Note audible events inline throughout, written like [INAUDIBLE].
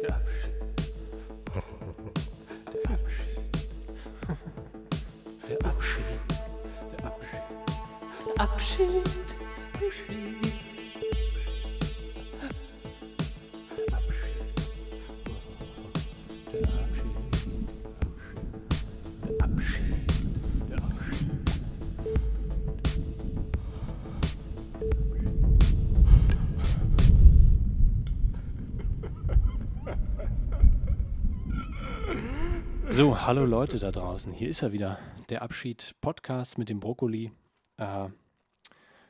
Der Abschied. Der Abschied. Der Abschied. Der Abschied. Der Abschied. Der So, hallo Leute da draußen. Hier ist er wieder, der Abschied-Podcast mit dem Brokkoli. Äh,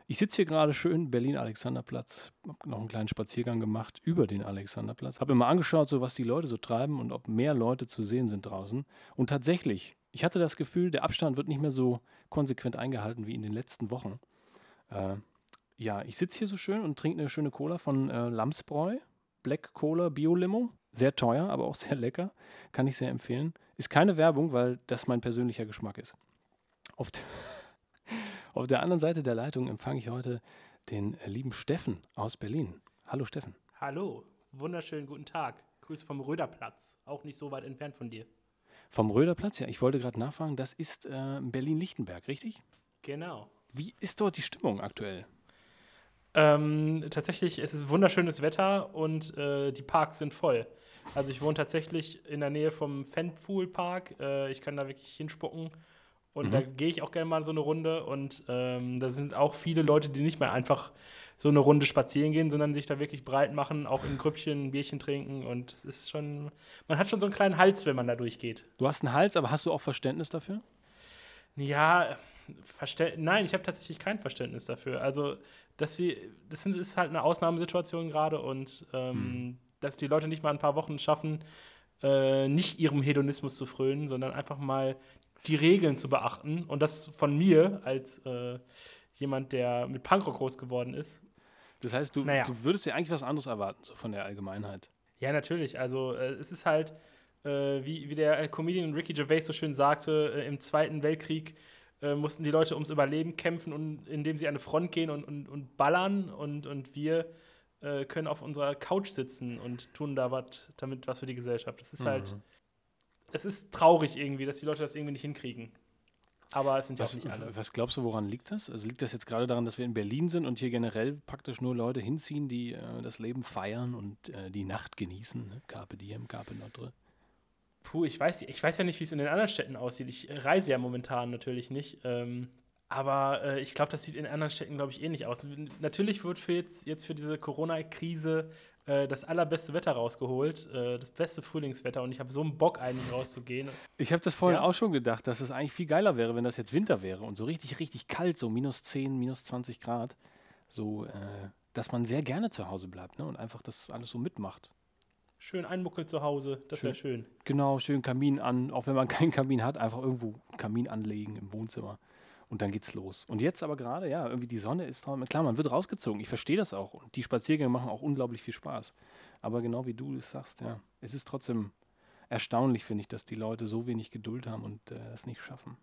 ich sitze hier gerade schön, Berlin-Alexanderplatz, habe noch einen kleinen Spaziergang gemacht über den Alexanderplatz. Habe mir mal angeschaut, so was die Leute so treiben und ob mehr Leute zu sehen sind draußen. Und tatsächlich, ich hatte das Gefühl, der Abstand wird nicht mehr so konsequent eingehalten wie in den letzten Wochen. Äh, ja, ich sitze hier so schön und trinke eine schöne Cola von äh, Lamsbräu. Black Cola Bio-Limo. Sehr teuer, aber auch sehr lecker. Kann ich sehr empfehlen. Ist keine Werbung, weil das mein persönlicher Geschmack ist. Auf der, [LAUGHS] auf der anderen Seite der Leitung empfange ich heute den äh, lieben Steffen aus Berlin. Hallo Steffen. Hallo, wunderschönen guten Tag. Grüße vom Röderplatz, auch nicht so weit entfernt von dir. Vom Röderplatz, ja, ich wollte gerade nachfragen, das ist äh, Berlin-Lichtenberg, richtig? Genau. Wie ist dort die Stimmung aktuell? Ähm, tatsächlich, es ist wunderschönes Wetter und äh, die Parks sind voll. Also ich wohne tatsächlich in der Nähe vom Fanpool Park. Äh, ich kann da wirklich hinspucken. Und Mhm. da gehe ich auch gerne mal so eine Runde. Und ähm, da sind auch viele Leute, die nicht mehr einfach so eine Runde spazieren gehen, sondern sich da wirklich breit machen, auch in Grüppchen ein Bierchen trinken. Und es ist schon, man hat schon so einen kleinen Hals, wenn man da durchgeht. Du hast einen Hals, aber hast du auch Verständnis dafür? Ja, Verstä nein, ich habe tatsächlich kein Verständnis dafür. Also, dass sie, das ist halt eine Ausnahmesituation gerade und ähm, dass die Leute nicht mal ein paar Wochen schaffen, äh, nicht ihrem Hedonismus zu frönen, sondern einfach mal die Regeln zu beachten. Und das von mir als äh, jemand, der mit Punkrock groß geworden ist. Das heißt, du, Naja. du würdest dir eigentlich was anderes erwarten, so von der Allgemeinheit. Ja, natürlich. Also äh, es ist halt, äh, wie, wie der äh, Comedian Ricky Gervais so schön sagte, äh, im Zweiten Weltkrieg äh, mussten die Leute ums Überleben kämpfen, und, indem sie an eine Front gehen und, und, und ballern. Und, und wir äh, können auf unserer Couch sitzen und tun da was damit was für die Gesellschaft. Das ist halt, Mhm. es ist traurig irgendwie, dass die Leute das irgendwie nicht hinkriegen. Aber es sind ja auch Was, nicht alle. was glaubst du, woran liegt das? Also liegt das jetzt gerade daran, dass wir in Berlin sind und hier generell praktisch nur Leute hinziehen, die äh, das Leben feiern und äh, die Nacht genießen? Ne? Carpe diem, Carpe notre. Puh, ich weiß, ich weiß ja nicht, wie es in den anderen Städten aussieht. Ich reise ja momentan natürlich nicht. Ähm, aber äh, ich glaube, das sieht in anderen Städten, glaube ich, ähnlich aus. Natürlich wird für jetzt, jetzt für diese Corona-Krise äh, das allerbeste Wetter rausgeholt, äh, das beste Frühlingswetter. Und ich habe so einen Bock, eigentlich rauszugehen. Ich habe das vorhin Ja. auch schon gedacht, dass es eigentlich viel geiler wäre, wenn das jetzt Winter wäre und so richtig, richtig kalt, so minus 10, minus 20 Grad. So, äh, dass man sehr gerne zu Hause bleibt ne? und einfach das alles so mitmacht. Schön einmuckeln zu Hause, das wäre schön. Genau, schön Kamin an, auch wenn man [LAUGHS] keinen Kamin hat, einfach irgendwo Kamin anlegen im Wohnzimmer. Und dann geht's los. Und jetzt aber gerade, ja, irgendwie die Sonne ist drauf. Klar, man wird rausgezogen. Ich verstehe das auch. Und die Spaziergänge machen auch unglaublich viel Spaß. Aber genau wie du es sagst, ja, es ist trotzdem erstaunlich, finde ich, dass die Leute so wenig Geduld haben und äh, es nicht schaffen.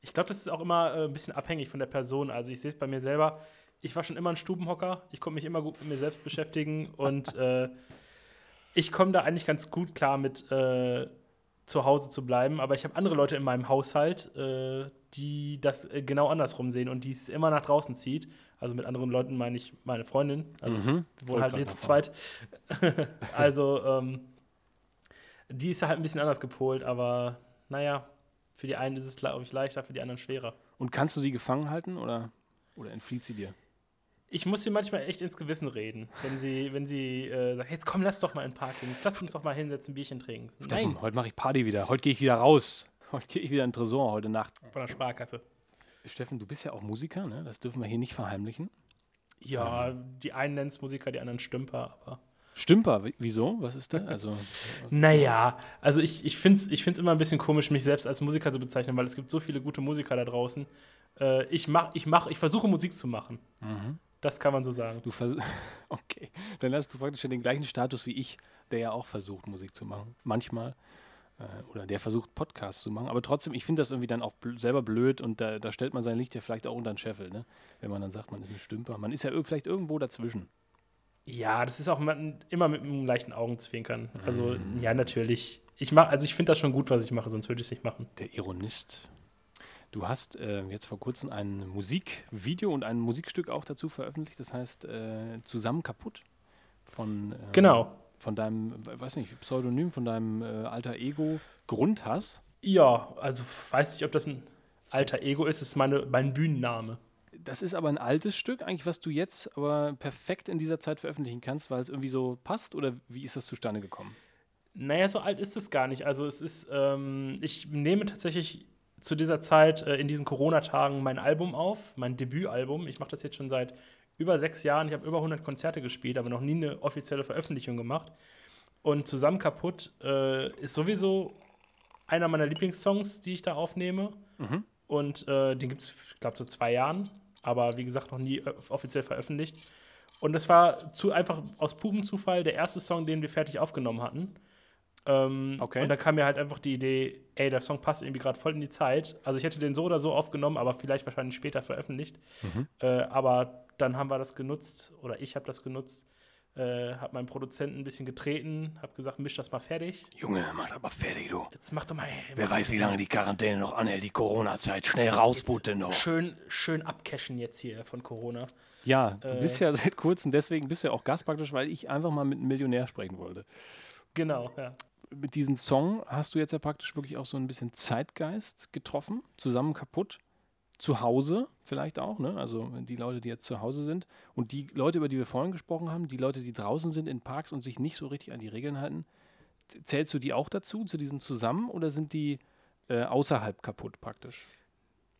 Ich glaube, das ist auch immer äh, ein bisschen abhängig von der Person. Also ich sehe es bei mir selber. Ich war schon immer ein Stubenhocker. Ich konnte mich immer gut mit mir selbst beschäftigen und äh, ich komme da eigentlich ganz gut klar mit äh, zu Hause zu bleiben. Aber ich habe andere Leute in meinem Haushalt, äh, die das äh, genau andersrum sehen und die es immer nach draußen zieht. Also mit anderen Leuten meine ich meine Freundin. Also Mhm. wir wohnen halt hier zu zweit. [LAUGHS] [LAUGHS] also ähm, die ist halt ein bisschen anders gepolt, aber naja, für die einen ist es, glaube ich, leichter, für die anderen schwerer. Und kannst du sie gefangen halten oder, oder entflieht sie dir? Ich muss sie manchmal echt ins Gewissen reden, wenn sie, wenn sie äh, sagt, jetzt komm, lass doch mal in den Park gehen, lass uns doch mal hinsetzen, ein Bierchen trinken. Steffen, Nein, heute mache ich Party wieder. Heute gehe ich wieder raus. Heute gehe ich wieder in den Tresor heute Nacht. von der Sparkasse. Steffen, du bist ja auch Musiker, ne? Das dürfen wir hier nicht verheimlichen. Ja, die einen nennen es Musiker, die anderen Stümper, aber. Stümper, wieso? Was ist der? Also, [LAUGHS] Naja, also ich, ich finde es ich find's immer ein bisschen komisch, mich selbst als Musiker zu bezeichnen, weil es gibt so viele gute Musiker da draußen. Äh, ich mach, ich mach, ich versuche Musik zu machen. mhm. Das kann man so sagen. du [LAUGHS] Okay, dann hast du praktisch den gleichen Status wie ich, der ja auch versucht, Musik zu machen. Manchmal. Äh, oder der versucht, Podcasts zu machen. Aber trotzdem, ich finde das irgendwie dann auch bl selber blöd und da, da stellt man sein Licht ja vielleicht auch unter den Scheffel, ne? Wenn man dann sagt, man ist ein Stümper. Man ist ja vielleicht irgendwo dazwischen. Ja, das ist auch immer mit einem leichten Augenzwinkern. Also, Mhm. ja, natürlich. Ich mach, also ich finde das schon gut, was ich mache, sonst würde ich es nicht machen. Der Ironist. Du hast äh, jetzt vor kurzem ein Musikvideo und ein Musikstück auch dazu veröffentlicht, das heißt äh, Zusammen kaputt von, ähm, Genau. von deinem, weiß nicht, Pseudonym, von deinem äh, alter Ego Grundhass. Ja, also weiß nicht, ob das ein alter Ego ist, es ist meine, mein Bühnenname. Das ist aber ein altes Stück, eigentlich, was du jetzt aber perfekt in dieser Zeit veröffentlichen kannst, weil es irgendwie so passt oder wie ist das zustande gekommen? Naja, so alt ist es gar nicht. Also es ist, ähm, ich nehme tatsächlich zu dieser Zeit äh, in diesen Corona-Tagen mein Album auf, mein Debütalbum. Ich mache das jetzt schon seit über sechs Jahren. Ich habe über 100 Konzerte gespielt, aber noch nie eine offizielle Veröffentlichung gemacht. Und Zusammen kaputt äh, ist sowieso einer meiner Lieblingssongs, die ich da aufnehme. Mhm. Und äh, den gibt es, ich glaube, so zwei Jahren. Aber wie gesagt, noch nie äh, offiziell veröffentlicht. Und das war zu, einfach aus purem Zufall der erste Song, den wir fertig aufgenommen hatten. Ähm, Okay. Und da kam mir halt einfach die Idee, ey, der Song passt irgendwie gerade voll in die Zeit. Also ich hätte den so oder so aufgenommen, aber vielleicht wahrscheinlich später veröffentlicht. Mhm. Äh, aber dann haben wir das genutzt, oder ich habe das genutzt, äh, habe meinen Produzenten ein bisschen getreten, habe gesagt, misch das mal fertig. Junge, mach das mal fertig, du. Jetzt mach doch mal. Wer weiß, wie lange die Quarantäne noch anhält, die Corona-Zeit. Schnell rausbooten noch. Schön, schön abcashen jetzt hier von Corona. Ja, du Äh. bist ja [LAUGHS] seit kurzem, deswegen bist du ja auch Gast praktisch, weil ich einfach mal mit einem Millionär sprechen wollte. Genau, ja. Mit diesem Song hast du jetzt ja praktisch wirklich auch so ein bisschen Zeitgeist getroffen, zusammen kaputt. Zu Hause vielleicht auch, ne? Also die Leute, die jetzt zu Hause sind. Und die Leute, über die wir vorhin gesprochen haben, die Leute, die draußen sind in Parks und sich nicht so richtig an die Regeln halten, zählst du die auch dazu, zu diesen zusammen, oder sind die äh, außerhalb kaputt praktisch?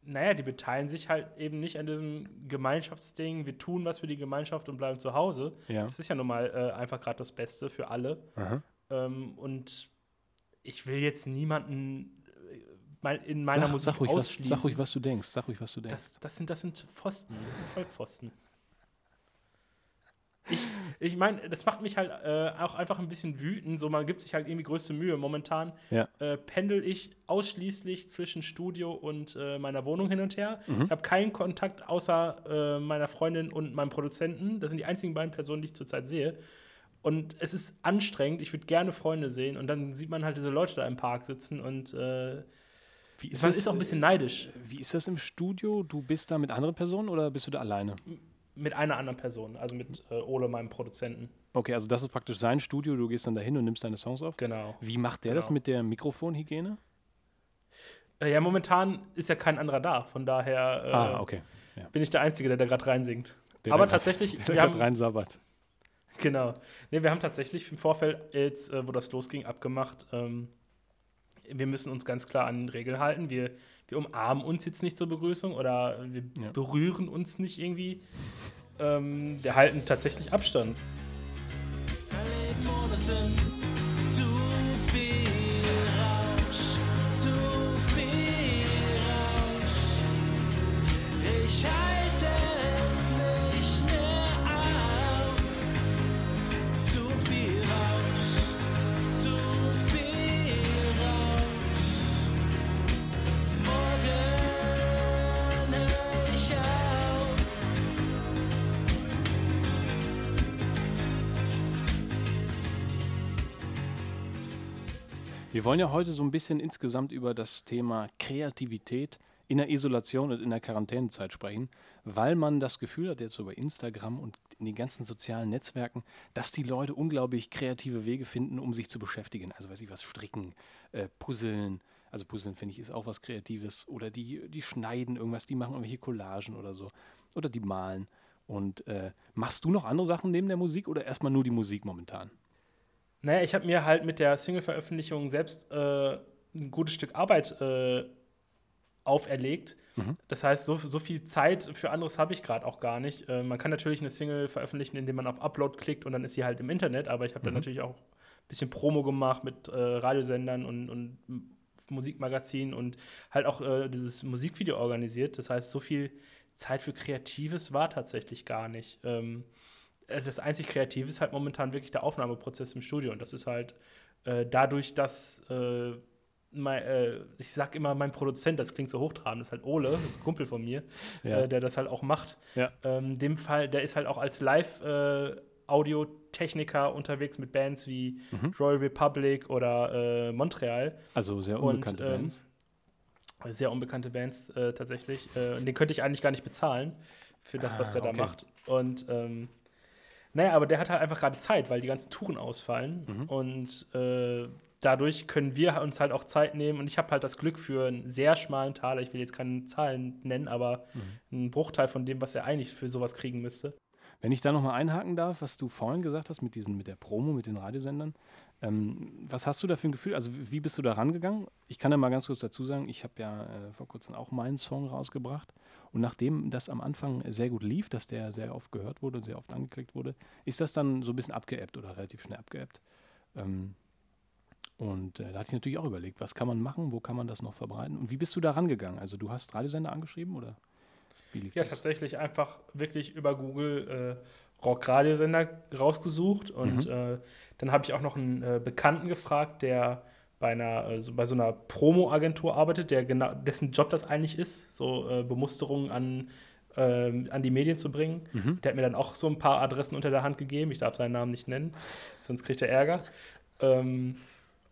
Naja, die beteiligen sich halt eben nicht an diesem Gemeinschaftsding. Wir tun was für die Gemeinschaft und bleiben zu Hause. Ja. Das ist ja nun mal äh, einfach gerade das Beste für alle. Aha. Ähm, und ich will jetzt niemanden äh, in meiner Sag, Musik sag, ruhig, was, ausschließen. sag ruhig, was du denkst. Sag ruhig, was du denkst. Das, das, sind, das sind Pfosten, das sind Vollpfosten. Ich, ich meine, das macht mich halt äh, auch einfach ein bisschen wütend. So, man gibt sich halt irgendwie größte Mühe. Momentan Ja. äh, pendel ich ausschließlich zwischen Studio und äh, meiner Wohnung hin und her. Mhm. Ich habe keinen Kontakt außer äh, meiner Freundin und meinem Produzenten. Das sind die einzigen beiden Personen, die ich zurzeit sehe. Und es ist anstrengend. Ich würde gerne Freunde sehen. Und dann sieht man halt diese Leute da im Park sitzen und äh, Wie man ist auch ein bisschen neidisch Wie ist das im Studio? Du bist da mit anderen Personen oder bist du da alleine? mit einer anderen Person, also mit äh, Ole, meinem Produzenten. Okay, also das ist praktisch sein Studio, du gehst dann dahin und nimmst deine Songs auf. Genau. Wie macht der das Genau. mit der Mikrofonhygiene? Äh, ja, momentan ist ja kein anderer da. Von daher äh, ah, okay. bin ich der Einzige, der da gerade reinsingt. Der Aber tatsächlich, [LAUGHS] Der gerade haben, rein sabbert. Genau. Nee, wir haben tatsächlich im Vorfeld, jetzt, äh, wo das losging, abgemacht, ähm, wir müssen uns ganz klar an Regeln halten. Wir, wir umarmen uns jetzt nicht zur Begrüßung oder wir Ja. berühren uns nicht irgendwie. Ähm, wir halten tatsächlich Abstand. Mein Leben ohne Sinn, Wir wollen ja heute so ein bisschen insgesamt über das Thema Kreativität in der Isolation und in der Quarantänezeit sprechen, weil man das Gefühl hat, jetzt so bei Instagram und in den ganzen sozialen Netzwerken, dass die Leute unglaublich kreative Wege finden, um sich zu beschäftigen. Also weiß ich was, stricken, äh, puzzeln. Also puzzeln finde ich ist auch was Kreatives. Oder die, die schneiden irgendwas, die machen irgendwelche Collagen oder so. Oder die malen. Und äh, machst du noch andere Sachen neben der Musik oder erstmal nur die Musik momentan? Naja, ich habe mir halt mit der Single-Veröffentlichung selbst äh, ein gutes Stück Arbeit äh, auferlegt. Mhm. Das heißt, so, so viel Zeit für anderes habe ich gerade auch gar nicht. Äh, man kann natürlich eine Single veröffentlichen, indem man auf Upload klickt und dann ist sie halt im Internet, aber ich habe dann Mhm. natürlich auch ein bisschen Promo gemacht mit äh, Radiosendern und, und Musikmagazinen und halt auch äh, dieses Musikvideo organisiert. Das heißt, so viel Zeit für Kreatives war tatsächlich gar nicht. Ähm, äh, das einzig Kreative ist halt momentan wirklich der Aufnahmeprozess im Studio. Und das ist halt äh, dadurch, dass äh, mein, äh, ich sag immer, mein Produzent, das klingt so hochtrabend, das ist halt Ole, das ist ein Kumpel von mir, Ja. äh, der das halt auch macht. Ja. Ähm, dem Fall, der ist halt auch als Live- äh, Audiotechniker unterwegs mit Bands wie Mhm. Royal Republic oder äh, Montreal. Also sehr Und, unbekannte ähm, Bands. Sehr unbekannte Bands äh, tatsächlich. Äh, und den könnte ich eigentlich gar nicht bezahlen für das, was Ah, der da okay. macht. Und ähm, naja, aber der hat halt einfach gerade Zeit, weil die ganzen Touren ausfallen. Mhm. Und äh, dadurch können wir uns halt auch Zeit nehmen. Und ich habe halt das Glück für einen sehr schmalen Taler, ich will jetzt keine Zahlen nennen, aber Mhm. einen Bruchteil von dem, was er eigentlich für sowas kriegen müsste. Wenn ich da nochmal einhaken darf, was du vorhin gesagt hast mit, diesen, mit der Promo, mit den Radiosendern, ähm, was hast du da für ein Gefühl? Also wie bist du da rangegangen? Ich kann ja mal ganz kurz dazu sagen, ich habe ja äh, vor kurzem auch meinen Song rausgebracht und nachdem das am Anfang sehr gut lief, dass der sehr oft gehört wurde und sehr oft angeklickt wurde, ist das dann so ein bisschen abgeebbt oder relativ schnell abgeebbt. Ähm, und äh, da hatte ich natürlich auch überlegt, was kann man machen, wo kann man das noch verbreiten und wie bist du da rangegangen? Also du hast Radiosender angeschrieben oder wie lief Ja, das? tatsächlich einfach wirklich über Google äh, Rock-Radiosender rausgesucht und Mhm. äh, dann habe ich auch noch einen äh, Bekannten gefragt, der bei einer so, bei so einer Promo-Agentur arbeitet, der genau dessen Job das eigentlich ist, so äh, Bemusterungen an ähm, an die Medien zu bringen. Mhm. Der hat mir dann auch so ein paar Adressen unter der Hand gegeben. Ich darf seinen Namen nicht nennen, sonst kriegt er Ärger. Ähm,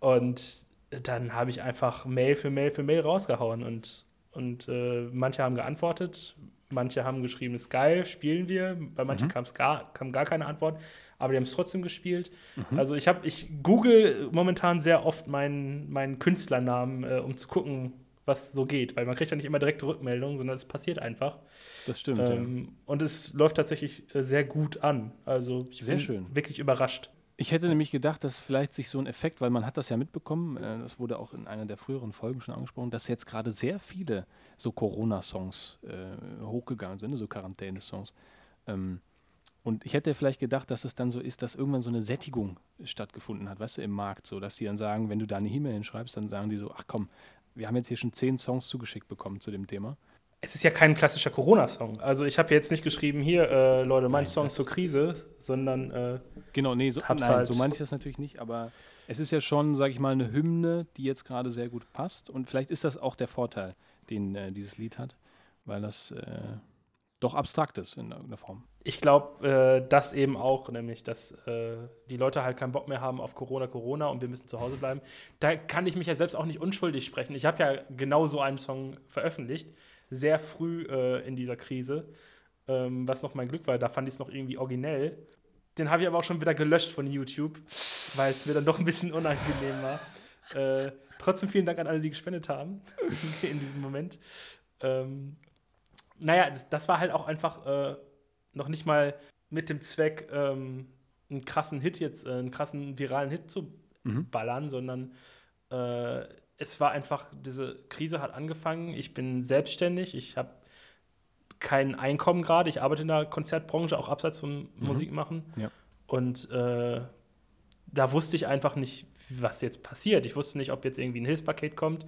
und dann habe ich einfach Mail für Mail für Mail rausgehauen und, und äh, manche haben geantwortet, manche haben geschrieben, ist geil, spielen wir. Bei manchen Mhm. kam's gar, kam gar keine Antwort, aber die haben es trotzdem gespielt. Mhm. Also ich habe, ich google momentan sehr oft meinen, meinen Künstlernamen, äh, um zu gucken, was so geht, weil man kriegt ja nicht immer direkte Rückmeldungen, sondern es passiert einfach. Das stimmt. ja. Ähm, und es läuft tatsächlich äh, sehr gut an. Also ich Sehr bin schön. wirklich überrascht. Ich hätte nämlich gedacht, dass vielleicht sich so ein Effekt, weil man hat das ja mitbekommen, äh, das wurde auch in einer der früheren Folgen schon angesprochen, dass jetzt gerade sehr viele so Corona-Songs äh, hochgegangen sind, so Quarantäne-Songs. Ähm, und ich hätte vielleicht gedacht, dass es dann so ist, dass irgendwann so eine Sättigung stattgefunden hat, weißt du, im Markt, so dass die dann sagen, wenn du da eine E-Mail hinschreibst, dann sagen die so, ach komm, wir haben jetzt hier schon zehn Songs zugeschickt bekommen zu dem Thema. Es ist ja kein klassischer Corona-Song. Also ich habe jetzt nicht geschrieben, hier, äh, Leute, mein Nein, Song zur Krise, sondern äh, Genau, nee, so, nein, halt- so meine ich das natürlich nicht, aber es ist ja schon, sage ich mal, eine Hymne, die jetzt gerade sehr gut passt und vielleicht ist das auch der Vorteil, den äh, dieses Lied hat, weil das äh, doch abstrakt ist in irgendeiner Form. ich glaube, äh, das eben auch, nämlich, dass äh, die Leute halt keinen Bock mehr haben auf Corona, Corona und wir müssen zu Hause bleiben. Da kann ich mich ja selbst auch nicht unschuldig sprechen. Ich habe ja genau so einen Song veröffentlicht, sehr früh äh, in dieser Krise, ähm, was noch mein Glück war. Da fand ich es noch irgendwie originell. Den habe ich aber auch schon wieder gelöscht von YouTube, weil es mir dann doch ein bisschen unangenehm war. Äh, trotzdem vielen Dank an alle, die gespendet haben [LAUGHS] in diesem Moment. Ähm, naja, das, das war halt auch einfach äh, noch nicht mal mit dem Zweck, ähm, einen krassen Hit jetzt, äh, einen krassen viralen Hit zu Mhm. ballern, sondern äh, es war einfach, diese Krise hat angefangen. Ich bin selbstständig, ich habe kein Einkommen gerade. Ich arbeite in der Konzertbranche, auch abseits vom Musik machen. Ja. Und äh, da wusste ich einfach nicht, was jetzt passiert. Ich wusste nicht, ob jetzt irgendwie ein Hilfspaket kommt.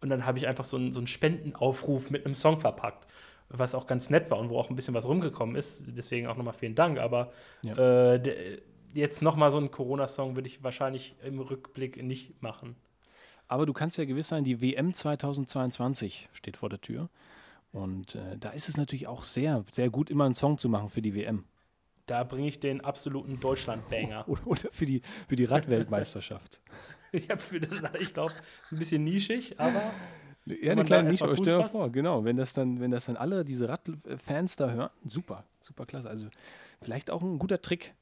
Und dann habe ich einfach so einen, so einen Spendenaufruf mit einem Song verpackt, was auch ganz nett war und wo auch ein bisschen was rumgekommen ist. Deswegen auch nochmal vielen Dank. Aber Ja. äh, jetzt nochmal so einen Corona-Song würde ich wahrscheinlich im Rückblick nicht machen. Aber du kannst ja gewiss sein, die WM 2022 steht vor der Tür und äh, da ist es natürlich auch sehr, sehr gut, immer einen Song zu machen für die WM Da bringe ich den absoluten Deutschland-Banger. [LAUGHS] oder, oder für die, für die Radweltmeisterschaft. [LAUGHS] ich habe für das, ich glaube, ein bisschen nischig, aber Ja, eine kleine Nische, aber stell dir vor, genau, wenn das dann, wenn das dann alle diese Radfans da hören, super, super klasse. Also vielleicht auch ein guter Trick.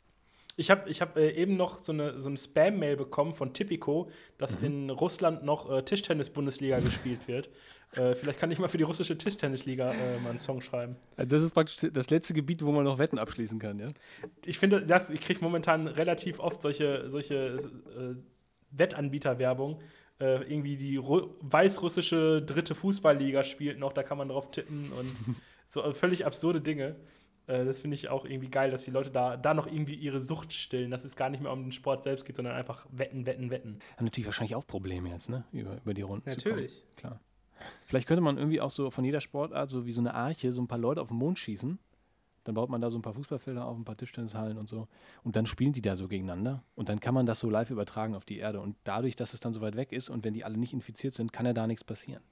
Ich habe ich hab, äh, eben noch so eine, so eine Spam-Mail bekommen von Tipico, dass Mhm. in Russland noch äh, Tischtennis-Bundesliga gespielt wird. [LAUGHS] Äh, vielleicht kann ich mal für die russische Tischtennisliga äh, mal einen Song schreiben. Also das ist praktisch das letzte Gebiet, wo man noch Wetten abschließen kann, ja? Ich finde, das, ich kriege momentan relativ oft solche, solche äh, Wettanbieter-Werbung. Äh, irgendwie die Ru weißrussische dritte Fußballliga spielt noch, da kann man drauf tippen und [LAUGHS] so völlig absurde Dinge. Äh, das finde ich auch irgendwie geil, dass die Leute da, da noch irgendwie ihre Sucht stillen, dass es gar nicht mehr um den Sport selbst geht, sondern einfach wetten, wetten, wetten. Haben natürlich wahrscheinlich auch Probleme jetzt, ne? Über, über die Runden zu kommen. Klar. Vielleicht könnte man irgendwie auch so von jeder Sportart so wie so eine Arche so ein paar Leute auf den Mond schießen. Dann baut man da so ein paar Fußballfelder auf, ein paar Tischtennishallen und so. Und dann spielen die da so gegeneinander. Und dann kann man das so live übertragen auf die Erde. Und dadurch, dass es dann so weit weg ist und wenn die alle nicht infiziert sind, kann ja da nichts passieren.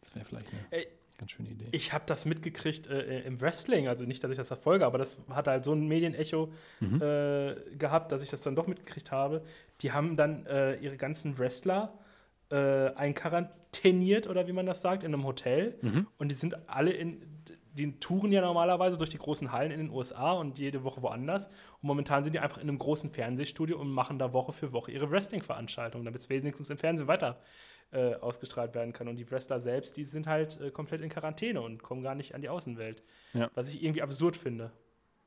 Das wäre vielleicht eine Ey, Ganz schöne Idee. Ich habe das mitgekriegt äh, im Wrestling, also nicht, dass ich das verfolge, aber das hat halt so ein Medienecho Mhm. äh, gehabt, dass ich das dann doch mitgekriegt habe. Die haben dann äh, ihre ganzen Wrestler äh, einquarantäniert oder wie man das sagt, in einem Hotel. Mhm. Und die sind alle in, die touren ja normalerweise durch die großen Hallen in den USA und jede Woche woanders. Und momentan sind die einfach in einem großen Fernsehstudio und machen da Woche für Woche ihre Wrestling-Veranstaltungen, damit es wenigstens im Fernsehen weiter äh, ausgestrahlt werden kann. Und die Wrestler selbst, die sind halt äh, komplett in Quarantäne und kommen gar nicht an die Außenwelt. Ja. Was ich irgendwie absurd finde.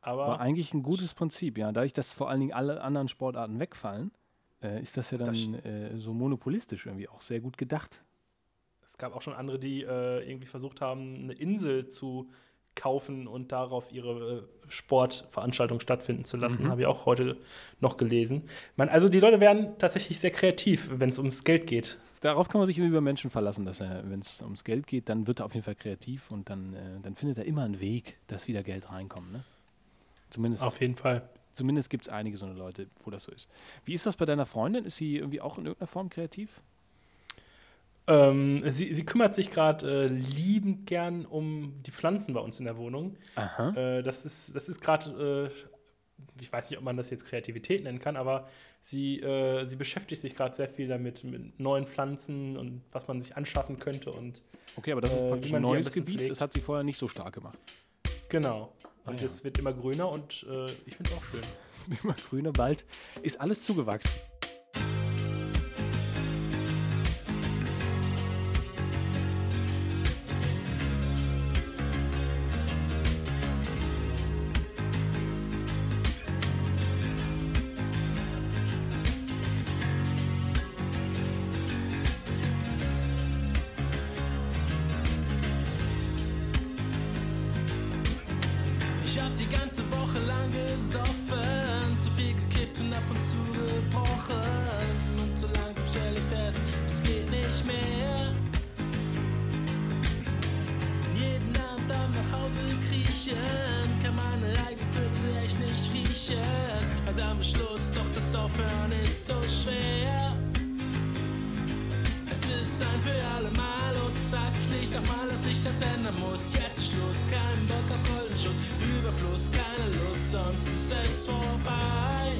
Aber War eigentlich ein gutes Prinzip, ja. Dadurch, dass vor allen Dingen alle anderen Sportarten wegfallen, äh, ist das ja dann Das äh, so monopolistisch irgendwie auch sehr gut gedacht. Es gab auch schon andere, die äh, irgendwie versucht haben, eine Insel zu kaufen und darauf ihre äh, Sportveranstaltung stattfinden zu lassen. Mhm. Habe ich auch heute noch gelesen. Man, also die Leute werden tatsächlich sehr kreativ, wenn es ums Geld geht. Darauf kann man sich über Menschen verlassen, dass er, wenn es ums Geld geht, dann wird er auf jeden Fall kreativ und dann, äh, dann findet er immer einen Weg, dass wieder Geld reinkommt. Ne? Zumindest, Auf jeden Fall. zumindest gibt es einige so eine Leute, wo das so ist. Wie ist das bei deiner Freundin? Ist sie irgendwie auch in irgendeiner Form kreativ? Ähm, sie, sie kümmert sich gerade äh, liebend gern um die Pflanzen bei uns in der Wohnung. Aha. Äh, das ist, das ist gerade, äh, ich weiß nicht, ob man das jetzt Kreativität nennen kann, aber sie, äh, sie beschäftigt sich gerade sehr viel damit, mit neuen Pflanzen und was man sich anschaffen könnte. Und Okay, aber das ist äh, praktisch ein neues Gebiet. pflegt. Das hat sie vorher nicht so stark gemacht. genau. Und Ah, ja. es wird immer grüner und äh, ich finde es auch schön. [LAUGHS] Immer grüner Wald. Ist alles zugewachsen. Ganze Woche lang gesoffen, zu viel gekippt und ab und zu gebrochen. Und so langsam stell ich fest, das geht nicht mehr. Jeden Abend am nach Hause kriechen, kann meine eigene Pfütze echt nicht riechen. Also am Schluss, doch das Aufhören ist so schwer. Es ist ein für alle Mal und sag ich nicht nochmal, dass ich das ändern muss. Jetzt Schluss, kein Bock auf Goldenschuss, Überfluss, keine Lust, sonst ist es vorbei.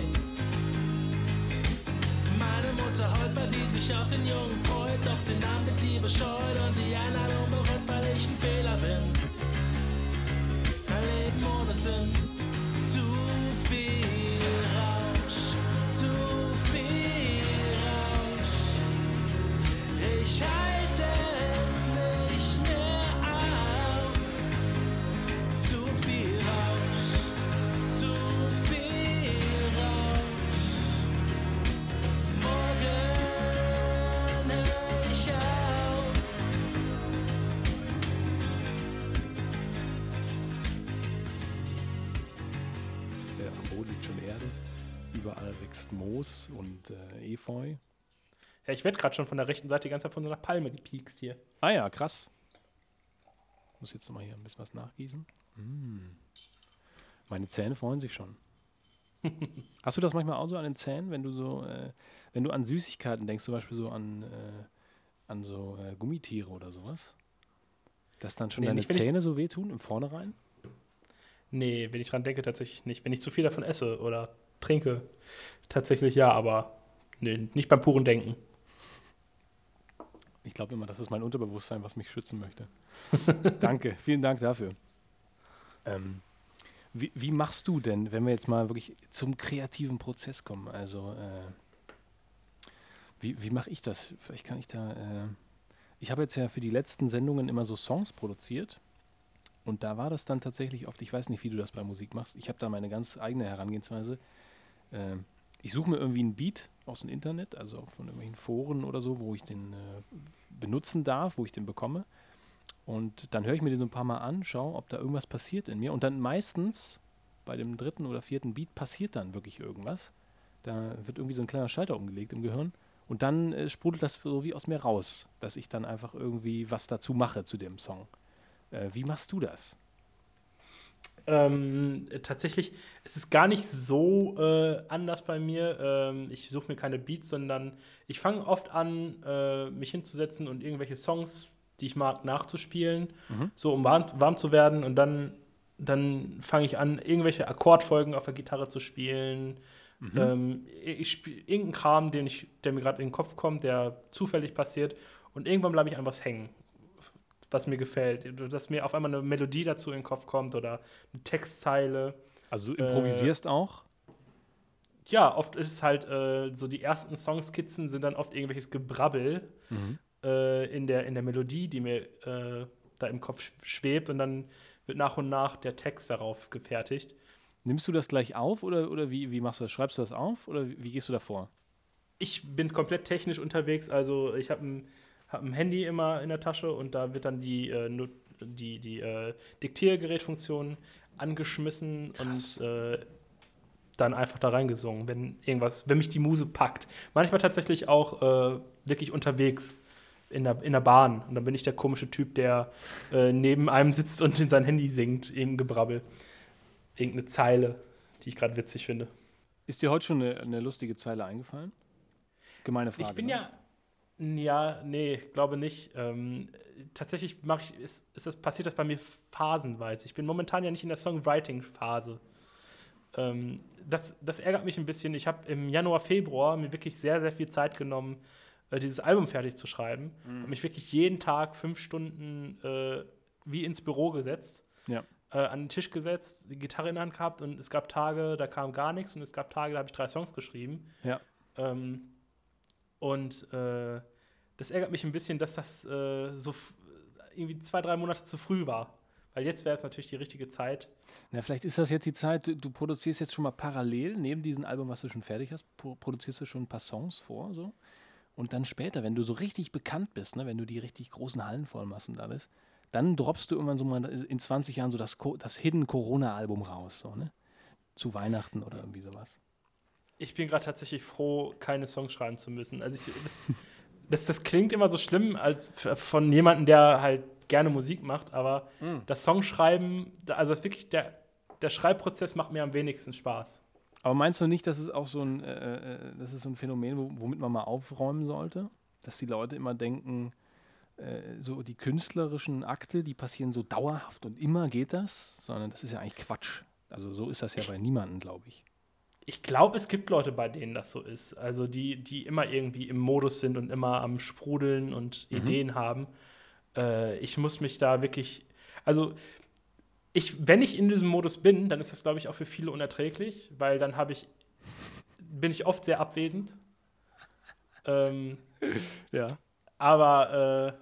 Meine Mutter heult, weil sich auf den Jungen freut, doch den Namen mit Liebe scheut und die Einladung bereut, weil ich ein Fehler bin. Ein Leben ohne Sinn, äh, Efeu. Ja, ich werde gerade schon von der rechten Seite die ganze Zeit von so einer Palme gepiekst hier. Ah ja, krass. Muss jetzt nochmal hier ein bisschen was nachgießen. Mm. Meine Zähne freuen sich schon. [LAUGHS] Hast du das manchmal auch so an den Zähnen, wenn du so, äh, wenn du an Süßigkeiten denkst, zum Beispiel so an, äh, an so äh, Gummitiere oder sowas? Dass dann schon Nee, deine nicht, wenn ich- Zähne so wehtun im Vornherein? Nee, wenn ich dran denke, tatsächlich nicht. Wenn ich zu viel davon esse oder trinke, tatsächlich ja, aber nee, nicht beim puren Denken. Ich glaube immer, das ist mein Unterbewusstsein, was mich schützen möchte. [LAUGHS] Danke, vielen Dank dafür. Ähm, wie, wie machst du denn, wenn wir jetzt mal wirklich zum kreativen Prozess kommen? Also, äh, wie, wie mache ich das? Vielleicht kann ich da. Äh, ich habe jetzt ja für die letzten Sendungen immer so Songs produziert. Und da war das dann tatsächlich oft, ich weiß nicht, wie du das bei Musik machst. Ich habe da meine ganz eigene Herangehensweise. Ähm, ich suche mir irgendwie einen Beat aus dem Internet, also von irgendwelchen Foren oder so, wo ich den äh, benutzen darf, wo ich den bekomme. Und dann höre ich mir den so ein paar Mal an, schaue, ob da irgendwas passiert in mir. Und dann meistens bei dem dritten oder vierten Beat passiert dann wirklich irgendwas. Da wird irgendwie so ein kleiner Schalter umgelegt im Gehirn. Und dann äh, sprudelt das so wie aus mir raus, dass ich dann einfach irgendwie was dazu mache zu dem Song. Äh, wie machst du das? Ähm, äh, tatsächlich, es ist gar nicht so äh, anders bei mir. Ähm, ich suche mir keine Beats, sondern ich fange oft an, äh, mich hinzusetzen und irgendwelche Songs, die ich mag, nachzuspielen, Mhm. so um warm, warm zu werden. Und dann, dann fange ich an, irgendwelche Akkordfolgen auf der Gitarre zu spielen. Mhm. Ähm, ich spiele irgendeinen Kram, den ich, der mir gerade in den Kopf kommt, der zufällig passiert. Und irgendwann bleibe ich an was hängen, was mir gefällt. Dass mir auf einmal eine Melodie dazu in den Kopf kommt oder eine Textzeile. Also du improvisierst auch? Ja, oft ist es halt äh, so, die ersten Songskizzen sind dann oft irgendwelches Gebrabbel Mhm. äh, in, der, in der Melodie, die mir äh, da im Kopf sch- schwebt und dann wird nach und nach der Text darauf gefertigt. Nimmst du das gleich auf oder, oder wie, wie machst du das? Schreibst du das auf oder wie, wie gehst du da vor? Ich bin komplett technisch unterwegs, also ich habe ein, hab ein Handy immer in der Tasche und da wird dann die, äh, die, die äh, Diktiergerätfunktion angeschmissen Krass. und äh, dann einfach da reingesungen, wenn irgendwas, wenn mich die Muse packt. Manchmal tatsächlich auch äh, wirklich unterwegs in der, in der Bahn. Und dann bin ich der komische Typ, der äh, neben einem sitzt und in sein Handy singt, irgendein Gebrabbel. Irgendeine Zeile, die ich gerade witzig finde. Ist dir heute schon eine, eine lustige Zeile eingefallen? Gemeine Frage. ich bin ne? ja. Ja, nee, glaube nicht. Ähm, tatsächlich mache ich, ist, ist das, passiert das bei mir phasenweise. Ich bin momentan ja nicht in der Songwriting-Phase. Ähm, das, das ärgert mich ein bisschen. Ich habe im Januar, Februar mir wirklich sehr, sehr viel Zeit genommen, äh, dieses Album fertig zu schreiben. Mhm. Habe mich wirklich jeden Tag fünf Stunden äh, wie ins Büro gesetzt, Ja. äh, an den Tisch gesetzt, die Gitarre in der Hand gehabt und es gab Tage, da kam gar nichts und es gab Tage, da habe ich drei Songs geschrieben. Ja. Ähm, und äh, das ärgert mich ein bisschen, dass das äh, so irgendwie zwei, drei Monate zu früh war. Weil jetzt wäre es natürlich die richtige Zeit. Na, vielleicht ist das jetzt die Zeit, du, du produzierst jetzt schon mal parallel, neben diesem Album, was du schon fertig hast, pro produzierst du schon ein paar Songs vor, so. Und dann später, wenn du so richtig bekannt bist, ne, wenn du die richtig großen Hallen voll machst und alles, dann droppst du irgendwann so mal in 20 Jahren so das, das Hidden Corona-Album raus, so, ne? Zu Weihnachten oder irgendwie sowas. Ich bin gerade tatsächlich froh, keine Songs schreiben zu müssen. Also ich, das, das, das klingt immer so schlimm als von jemandem, der halt gerne Musik macht, aber das Songschreiben, also das wirklich der, der Schreibprozess macht mir am wenigsten Spaß. Aber meinst du nicht, dass es auch so ein, äh, äh, das ist so ein Phänomen, wo, womit man mal aufräumen sollte? Dass die Leute immer denken, äh, so die künstlerischen Akte, die passieren so dauerhaft und immer geht das, sondern das ist ja eigentlich Quatsch. Also so ist das ja bei niemandem, glaube ich. Ich glaube, es gibt Leute, bei denen das so ist. Also die, die immer irgendwie im Modus sind und immer am Sprudeln und Mhm. Ideen haben. Äh, ich muss mich da wirklich. Also, ich, wenn ich in diesem Modus bin, dann ist das, glaube ich, auch für viele unerträglich, weil dann habe ich, bin ich oft sehr abwesend. Ähm, [LAUGHS] Ja. aber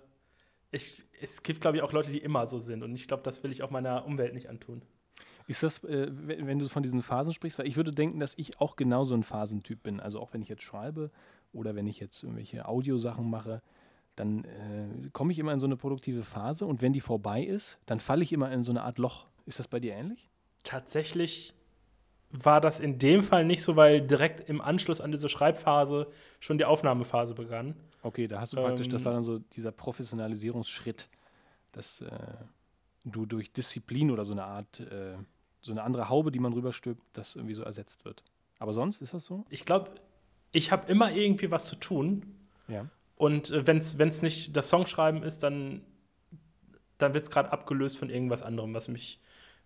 äh, ich, es gibt, glaube ich, auch Leute, die immer so sind. Und ich glaube, das will ich auch meiner Umwelt nicht antun. Ist das, äh, wenn, du von diesen Phasen sprichst, weil ich würde denken, dass ich auch genau so ein Phasentyp bin. Also auch wenn ich jetzt schreibe oder wenn ich jetzt irgendwelche Audiosachen mache, dann äh, komme ich immer in so eine produktive Phase und wenn die vorbei ist, dann falle ich immer in so eine Art Loch. Ist das bei dir ähnlich? Tatsächlich war das in dem Fall nicht so, weil direkt im Anschluss an diese Schreibphase schon die Aufnahmephase begann. Okay, da hast du praktisch, das Ähm, war dann so dieser Professionalisierungsschritt, dass äh, du durch Disziplin oder so eine Art, äh, so eine andere Haube, die man rüberstülpt, das irgendwie so ersetzt wird. Aber sonst ist das so? Ich glaube, ich habe immer irgendwie was zu tun. Ja. Und äh, wenn es nicht das Songschreiben ist, dann, dann wird es gerade abgelöst von irgendwas anderem, was mich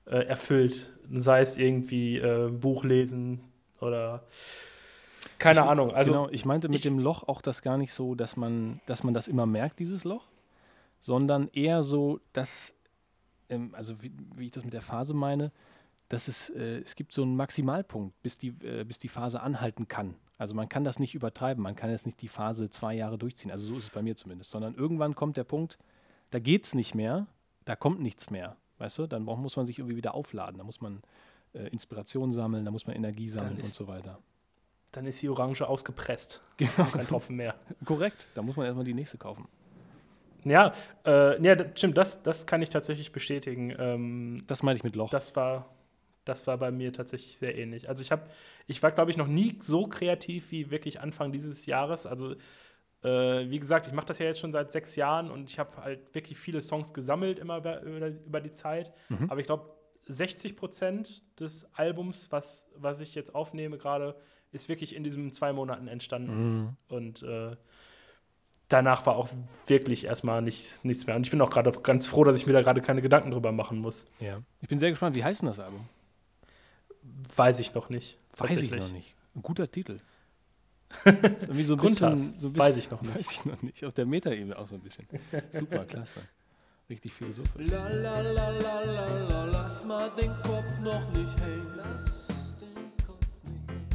äh, erfüllt. Sei es irgendwie äh, Buch lesen oder keine Ich- Ahnung. Also genau, ich meinte mit ich- dem Loch auch das gar nicht so, dass man, dass man das immer merkt, dieses Loch, sondern eher so, dass, ähm, also wie, wie ich das mit der Phase meine, dass es, äh, es gibt so einen Maximalpunkt, bis die, äh, bis die Phase anhalten kann. Also man kann das nicht übertreiben, man kann jetzt nicht die Phase zwei Jahre durchziehen, also so ist es bei mir zumindest, sondern irgendwann kommt der Punkt, da geht es nicht mehr, da kommt nichts mehr, weißt du, dann muss man sich irgendwie wieder aufladen, da muss man äh, Inspiration sammeln, da muss man Energie sammeln und ist- so weiter. dann ist die Orange ausgepresst. [LAUGHS] Genau. Kein Tropfen mehr. Korrekt, da muss man erstmal die nächste kaufen. Ja, äh, ja, das, stimmt, das, das kann ich tatsächlich bestätigen. Ähm, Das meine ich mit Loch. das war, das war bei mir tatsächlich sehr ähnlich. Also ich habe, ich war, glaube ich, noch nie so kreativ wie wirklich Anfang dieses Jahres. Also äh, wie gesagt, ich mache das ja jetzt schon seit sechs Jahren und ich habe halt wirklich viele Songs gesammelt immer über, über, die Zeit. Mhm. Aber ich glaube, 60 Prozent des Albums, was, was ich jetzt aufnehme gerade, ist wirklich in diesen zwei Monaten entstanden. Mhm. Und äh, danach war auch wirklich erstmal nicht, nichts mehr. Und ich bin auch gerade ganz froh, dass ich mir da gerade keine Gedanken drüber machen muss. Ja. Ich bin sehr gespannt, wie heißt denn das Album? Weiß ich noch nicht. Weiß ich noch nicht. Ein guter Titel. [LAUGHS] Irgendwie so ein bisschen, so ein bisschen. Weiß ich noch nicht. [LAUGHS] Weiß ich noch nicht. Auf der Metaebene auch so ein bisschen. Super, [LAUGHS] klasse. Richtig philosophisch. La la la la la la, lass mal den Kopf noch nicht hängen. Lass den Kopf nicht hängen.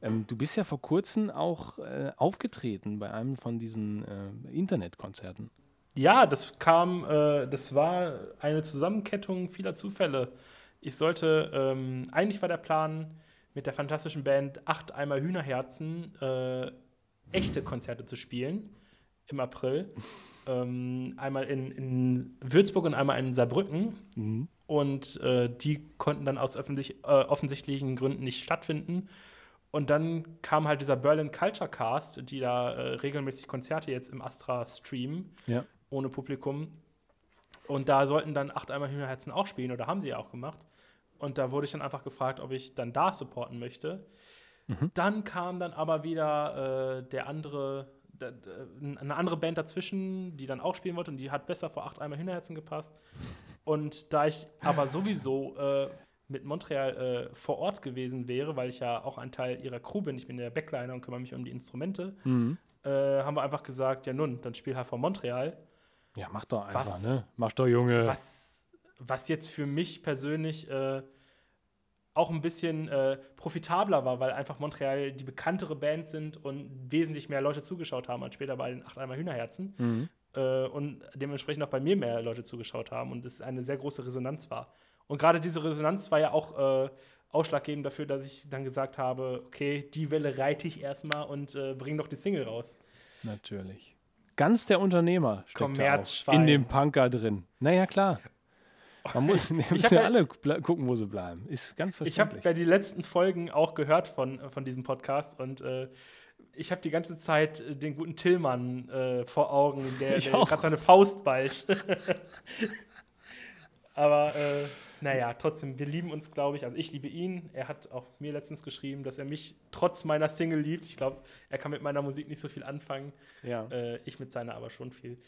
Ähm, du bist ja vor kurzem auch äh, aufgetreten bei einem von diesen äh, Internetkonzerten. Ja, das kam, äh, das war eine Zusammenkettung vieler Zufälle. Ich sollte, ähm, eigentlich war der Plan, mit der fantastischen Band Acht Eimer Hühnerherzen äh, echte Konzerte zu spielen im April. [LAUGHS] ähm, einmal in, in Würzburg und einmal in Saarbrücken. Mhm. Und äh, die konnten dann aus öffentlich, äh, offensichtlichen Gründen nicht stattfinden. Und dann kam halt dieser Berlin Culture Cast, die da äh, regelmäßig Konzerte jetzt im Astra streamen Ja. ohne Publikum. Und da sollten dann acht Eimer Hühnerherzen auch spielen oder haben sie ja auch gemacht. Und da wurde ich dann einfach gefragt, ob ich dann da supporten möchte. Dann kam dann aber wieder äh, der andere, der, der, eine andere Band dazwischen, die dann auch spielen wollte und die hat besser vor acht Eimer Hühnerherzen gepasst. Und da ich aber sowieso äh, mit Montreal äh, vor Ort gewesen wäre, weil ich ja auch ein Teil ihrer Crew bin, ich bin der Backliner und kümmere mich um die Instrumente, Mhm. äh, haben wir einfach gesagt, ja nun, dann spiel halt vor Montreal. Ja, mach doch einfach, Was? ne? Mach doch, Junge. was, was jetzt für mich persönlich äh, auch ein bisschen äh, profitabler war, weil einfach Montreal die bekanntere Band sind und wesentlich mehr Leute zugeschaut haben als später bei den Acht Eimer Hühnerherzen. Mhm. Äh, und dementsprechend auch bei mir mehr Leute zugeschaut haben und es eine sehr große Resonanz war. Und gerade diese Resonanz war ja auch äh, ausschlaggebend dafür, dass ich dann gesagt habe, okay, die Welle reite ich erstmal und äh, bring doch die Single raus. Natürlich. Ganz der Unternehmer steckt in dem Punker drin. Naja, klar. Man muss [LAUGHS] müssen ja alle gucken, wo sie bleiben. Ist ganz Ich habe verständlich. ja die letzten Folgen auch gehört von, von diesem Podcast und äh, ich habe die ganze Zeit äh, den guten Tillmann äh, vor Augen, der, [LAUGHS] der gerade seine Faust ballt. [LAUGHS] Aber äh, naja, trotzdem, wir lieben uns, glaube ich. Also ich liebe ihn. Er hat auch mir letztens geschrieben, dass er mich trotz meiner Single liebt. Ich glaube, er kann mit meiner Musik nicht so viel anfangen. ja. Äh, ich mit seiner aber schon viel.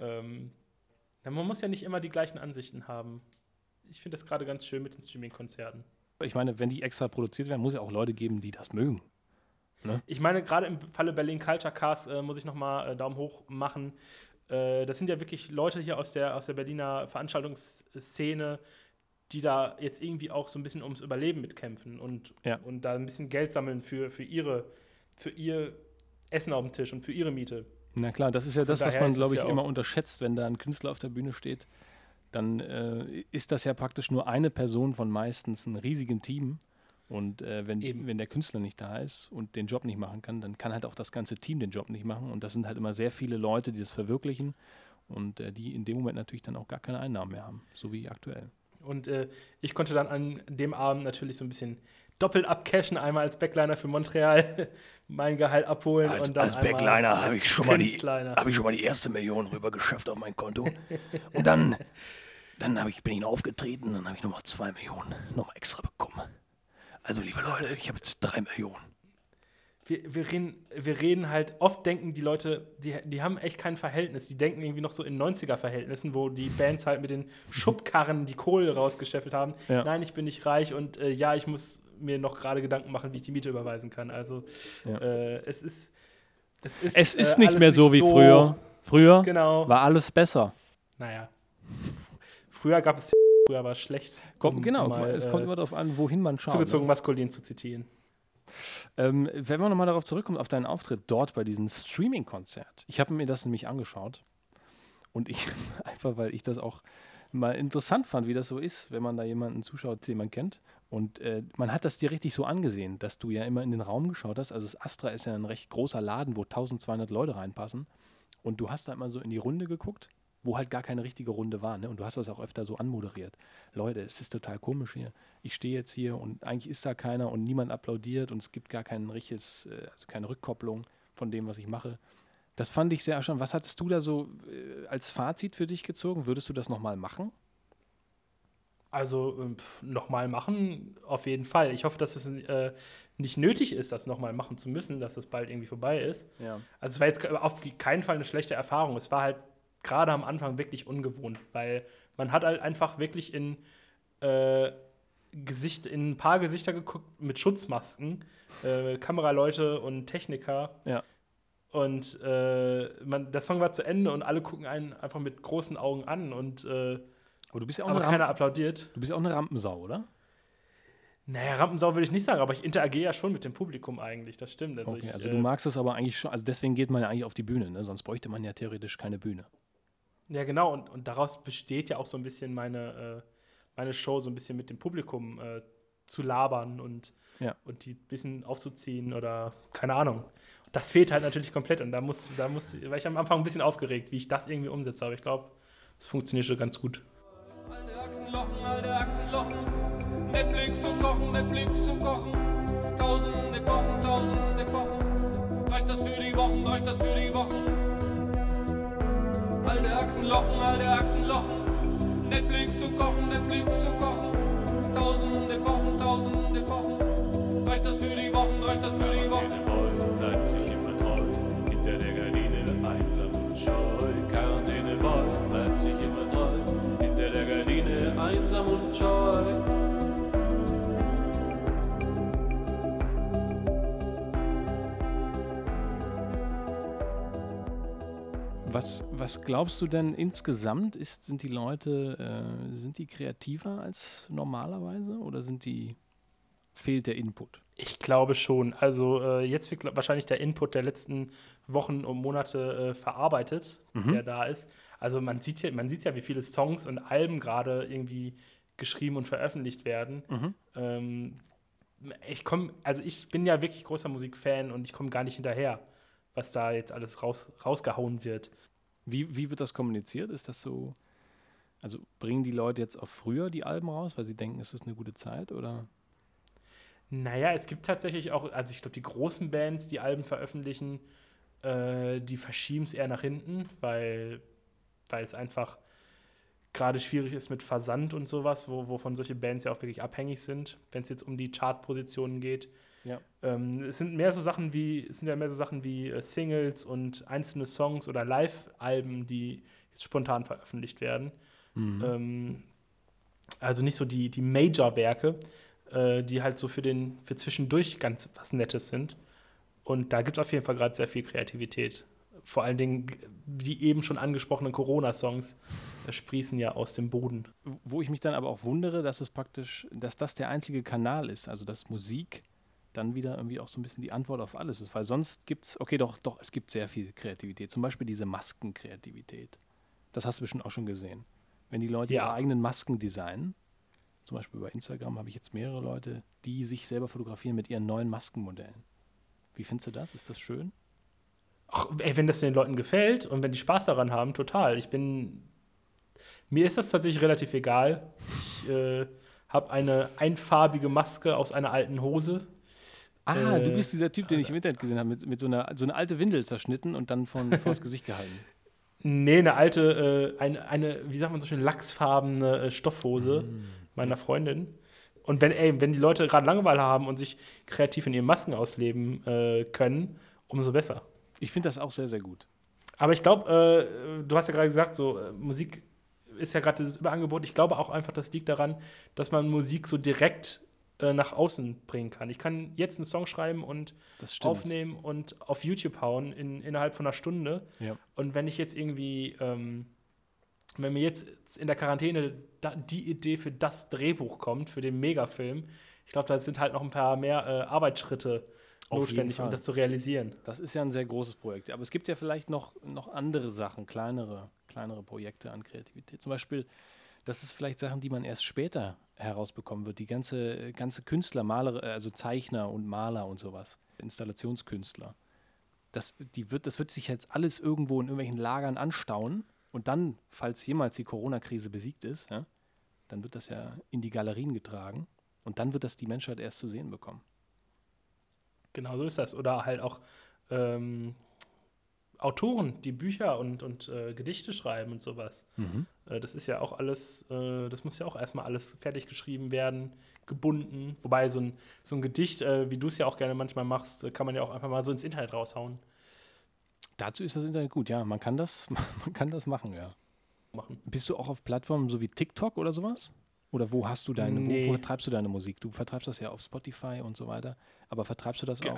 Ähm, man muss ja nicht immer die gleichen Ansichten haben. Ich finde das gerade ganz schön mit den Streaming-Konzerten. Ich meine, wenn die extra produziert werden, muss es ja auch Leute geben, die das mögen. Ich meine, gerade im Falle Berlin Culture Cast äh, muss ich nochmal äh, Daumen hoch machen. Äh, das sind ja wirklich Leute hier aus der, aus der Berliner Veranstaltungsszene, die da jetzt irgendwie auch so ein bisschen ums Überleben mitkämpfen und, Ja. und da ein bisschen Geld sammeln für, für, ihre, für ihr Essen auf dem Tisch und für ihre Miete. Na klar, das ist ja das, was man, glaube ich, ja immer unterschätzt, wenn da ein Künstler auf der Bühne steht. Dann äh, ist das ja praktisch nur eine Person von meistens einem riesigen Team. Und äh, wenn, Eben. wenn der Künstler nicht da ist und den Job nicht machen kann, dann kann halt auch das ganze Team den Job nicht machen. Und das sind halt immer sehr viele Leute, die das verwirklichen und äh, die in dem Moment natürlich dann auch gar keine Einnahmen mehr haben, so wie aktuell. Und äh, ich konnte dann an dem Abend natürlich so ein bisschen doppelt abcashen, einmal als Backliner für Montreal [LAUGHS] mein Gehalt abholen Als, und dann als Backliner habe ich, schon mal die- hab ich schon mal die erste Million rüber geschafft auf mein Konto. [LAUGHS] Und dann, dann ich, bin ich noch aufgetreten, dann habe ich nochmal zwei Millionen nochmal extra bekommen. Also, liebe Leute, ich habe jetzt drei Millionen. Wir, wir, reden, wir reden halt, oft denken die Leute, die, die haben echt kein Verhältnis. Die denken irgendwie noch so in 90er-Verhältnissen, wo die Bands halt mit den Schubkarren die Kohle rausgeschäffelt haben. Ja. Nein, ich bin nicht reich und äh, ja, ich muss mir noch gerade Gedanken machen, wie ich die Miete überweisen kann. Also Ja. äh, es ist. Es ist, Es ist äh, nicht mehr so wie früher. Früher Genau. war alles besser. Naja. Früher gab es. Früher war es schlecht. Kommt, um genau, mal, es kommt äh, immer darauf an, wohin man schaut. Zugezogen Ne? maskulin zu zitieren. Ähm, wenn wir nochmal darauf zurückkommen, auf deinen Auftritt dort bei diesem Streaming-Konzert. Ich habe mir das nämlich angeschaut. Und ich, [LAUGHS] einfach weil ich das auch mal interessant fand, wie das so ist, wenn man da jemanden zuschaut, den man kennt. Und äh, man hat das dir richtig so angesehen, dass du ja immer in den Raum geschaut hast. Also das Astra ist ja ein recht großer Laden, wo 1200 Leute reinpassen. Und du hast da immer so in die Runde geguckt, wo halt gar keine richtige Runde war. Ne? Und du hast das auch öfter so anmoderiert. Leute, es ist total komisch hier. Ich stehe jetzt hier und eigentlich ist da keiner und niemand applaudiert und es gibt gar kein richtiges, äh, also keine Rückkopplung von dem, was ich mache. Das fand ich sehr erstaunlich. Was hattest du da so äh, als Fazit für dich gezogen? Würdest du das nochmal machen? Also ähm, nochmal machen, auf jeden Fall. Ich hoffe, dass es äh, nicht nötig ist, das nochmal machen zu müssen, dass es bald irgendwie vorbei ist. Ja. Also es war jetzt auf keinen Fall eine schlechte Erfahrung. Es war halt gerade am Anfang wirklich ungewohnt, weil man hat halt einfach wirklich in äh, Gesicht, in ein paar Gesichter geguckt mit Schutzmasken, äh, Kameraleute und Techniker. Ja. Und äh, man, der Song war zu Ende und alle gucken einen einfach mit großen Augen an und äh, Aber du bist ja auch aber Ramp keiner applaudiert. du bist ja auch eine Rampensau, oder? Naja, Rampensau würde ich nicht sagen, aber ich interagiere ja schon mit dem Publikum eigentlich, das stimmt. Also, Okay, ich, also äh, du magst das aber eigentlich schon, also deswegen geht man ja eigentlich auf die Bühne, ne? sonst bräuchte man ja theoretisch keine Bühne. Ja, genau, und, und daraus besteht ja auch so ein bisschen meine, äh, meine Show, so ein bisschen mit dem Publikum äh, zu labern und, Ja. und die ein bisschen aufzuziehen oder keine Ahnung. Das fehlt halt natürlich komplett und da muss, da muss, war ich am Anfang ein bisschen aufgeregt, wie ich das irgendwie umsetze, aber ich glaube, es funktioniert schon ganz gut. Alte Aktenlochen, alte Aktenlochen. Netflix und Kochen, Netflix und Kochen. Tausend Epochen, tausend Epochen. Reicht das für die Wochen, reicht das für die Wochen? Alte Aktenlochen, alte Aktenlochen. Netflix und Kochen, Netflix und Kochen. Tausend Epochen, tausend Epochen. Reicht das für die Wochen, reicht das für die Wochen? bleibt sich immer treu, hinter der Gardine einsam und scheu. Quarantäneboy bleibt sich immer treu, hinter der Gardine einsam und scheu. Was, was glaubst du denn insgesamt? Ist, sind die Leute, äh, sind die kreativer als normalerweise oder sind die, fehlt der Input? Ich glaube schon. Also äh, jetzt wird wahrscheinlich der Input der letzten Wochen und Monate äh, verarbeitet, der da ist. Also man sieht ja, man sieht ja, wie viele Songs und Alben gerade irgendwie geschrieben und veröffentlicht werden. Ähm, ich komme, also ich bin ja wirklich großer Musikfan und ich komme gar nicht hinterher, was da jetzt alles raus, rausgehauen wird. Wie, wie wird das kommuniziert? Ist das so, also bringen die Leute jetzt auch früher die Alben raus, weil sie denken, es ist eine gute Zeit oder? Naja, es gibt tatsächlich auch, also ich glaube, die großen Bands, die Alben veröffentlichen, äh, die verschieben es eher nach hinten, weil es einfach gerade schwierig ist mit Versand und sowas, wo, wovon solche Bands ja auch wirklich abhängig sind, wenn es jetzt um die Chartpositionen geht. Ja. Ähm, es sind mehr so Sachen wie, es sind ja mehr so Sachen wie äh, Singles und einzelne Songs oder Live-Alben, die jetzt spontan veröffentlicht werden. Ähm, also nicht so die, die Major-Werke, äh, die halt so für den, für zwischendurch ganz was Nettes sind. Und da gibt es auf jeden Fall gerade sehr viel Kreativität. Vor allen Dingen die eben schon angesprochenen Corona-Songs äh, sprießen ja aus dem Boden. Wo ich mich dann aber auch wundere, dass es praktisch, dass das der einzige Kanal ist, also dass Musik dann wieder irgendwie auch so ein bisschen die Antwort auf alles ist, weil sonst gibt es, okay, doch, doch, es gibt sehr viel Kreativität, zum Beispiel diese Maskenkreativität. Das hast du bestimmt auch schon gesehen. Wenn die Leute Ja. ihre eigenen Masken designen, zum Beispiel bei Instagram habe ich jetzt mehrere Leute, die sich selber fotografieren mit ihren neuen Maskenmodellen. Wie findest du das? Ist das schön? Ach, ey, wenn das den Leuten gefällt und wenn die Spaß daran haben, total. Ich bin. Mir ist das tatsächlich relativ egal. Ich äh, habe eine einfarbige Maske aus einer alten Hose. Ah, Äh, du bist dieser Typ, den ich im Internet gesehen habe, mit, mit so, einer, so eine alte Windel zerschnitten und dann von, vors Gesicht gehalten. [LAUGHS] Nee, eine alte, äh, eine, eine, wie sagt man so schön, lachsfarbene äh, Stoffhose meiner Freundin. Und wenn, ey, wenn die Leute gerade Langeweile haben und sich kreativ in ihren Masken ausleben äh, können, umso besser. Ich finde das auch sehr, sehr gut. Aber ich glaube, äh, du hast ja gerade gesagt, so äh, Musik ist ja gerade dieses Überangebot. Ich glaube auch einfach, das liegt daran, dass man Musik so direkt äh, nach außen bringen kann. Ich kann jetzt einen Song schreiben und aufnehmen und auf YouTube hauen in, innerhalb von einer Stunde. Ja. Und wenn ich jetzt irgendwie, ähm, wenn mir jetzt in der Quarantäne da, die Idee für das Drehbuch kommt, für den Megafilm, ich glaube, da sind halt noch ein paar mehr äh, Arbeitsschritte notwendig, um das zu realisieren. Das ist ja ein sehr großes Projekt. Aber es gibt ja vielleicht noch, noch andere Sachen, kleinere, kleinere Projekte an Kreativität. Zum Beispiel, das ist vielleicht Sachen, die man erst später herausbekommen wird. Die ganze, ganze Künstler, Maler, also Zeichner und Maler und sowas, Installationskünstler. Das, die wird, das wird sich jetzt alles irgendwo in irgendwelchen Lagern anstauen. Und dann, falls jemals die Corona-Krise besiegt ist, ja, dann wird das ja in die Galerien getragen. Und dann wird das die Menschheit erst zu sehen bekommen. Genau so ist das. Oder halt auch ähm, Autoren, die Bücher und, und äh, Gedichte schreiben und sowas. Mhm. Äh, das ist ja auch alles, äh, das muss ja auch erstmal alles fertig geschrieben werden, gebunden. Wobei so ein, so ein Gedicht, äh, wie du es ja auch gerne manchmal machst, äh, kann man ja auch einfach mal so ins Internet raushauen. Dazu ist das Internet gut, ja. Man kann das, [LAUGHS] man kann das machen, ja. Machen. Bist du auch auf Plattformen so wie TikTok oder sowas? Oder wo hast du deine, wo, wo Nee. vertreibst du deine Musik? Du vertreibst das ja auf Spotify und so weiter. Aber vertreibst du das Ge-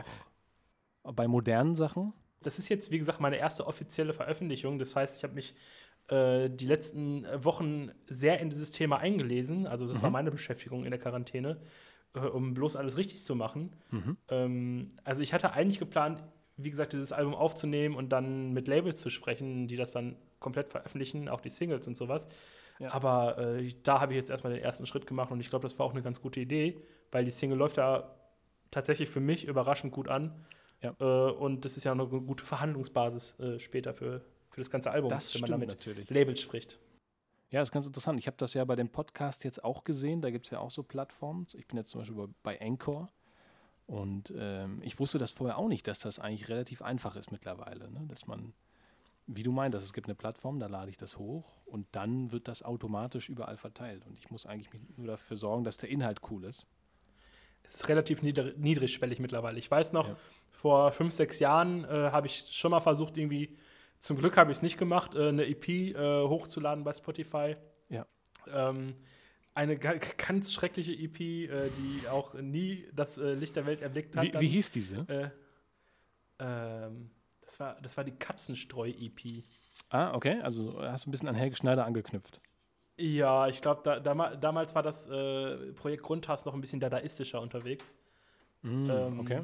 auch bei modernen Sachen? Das ist jetzt, wie gesagt, meine erste offizielle Veröffentlichung. Das heißt, ich habe mich äh, die letzten äh, Wochen sehr in dieses Thema eingelesen. Also das war Mhm. meine Beschäftigung in der Quarantäne, äh, um bloß alles richtig zu machen. Mhm. Ähm, also ich hatte eigentlich geplant, wie gesagt, dieses Album aufzunehmen und dann mit Labels zu sprechen, die das dann komplett veröffentlichen, auch die Singles und sowas. Ja. Aber äh, da habe ich jetzt erstmal den ersten Schritt gemacht und ich glaube, das war auch eine ganz gute Idee, weil die Single läuft ja tatsächlich für mich überraschend gut an. Ja. Äh, und das ist ja noch eine gute Verhandlungsbasis äh, später für, für das ganze Album, Das wenn man damit natürlich. Labels spricht. Ja, das ist ganz interessant. Ich habe das ja bei dem Podcast jetzt auch gesehen. Da gibt es ja auch so Plattformen. Ich bin jetzt zum Beispiel bei, Anchor. Und ähm, ich wusste das vorher auch nicht, dass das eigentlich relativ einfach ist mittlerweile. Ne? Dass man, wie du meintest, es gibt eine Plattform, da lade ich das hoch und dann wird das automatisch überall verteilt. Und ich muss eigentlich nur dafür sorgen, dass der Inhalt cool ist. Es ist relativ niedr niedrigschwellig mittlerweile. Ich weiß noch, Ja. vor fünf, sechs Jahren äh, habe ich schon mal versucht, irgendwie, zum Glück habe ich es nicht gemacht, äh, eine EP äh, hochzuladen bei Spotify. Ja. Ähm, eine ga- ganz schreckliche EP, äh, die auch nie das äh, Licht der Welt erblickt hat. Wie, dann. wie hieß diese? Äh, ähm, das, war, das war die Katzenstreu-EP. Ah, okay. Also hast du ein bisschen an Helge Schneider angeknüpft. Ja, ich glaube, da, dama- damals war das äh, Projekt Grundhass noch ein bisschen dadaistischer unterwegs. Mm, Ähm, okay.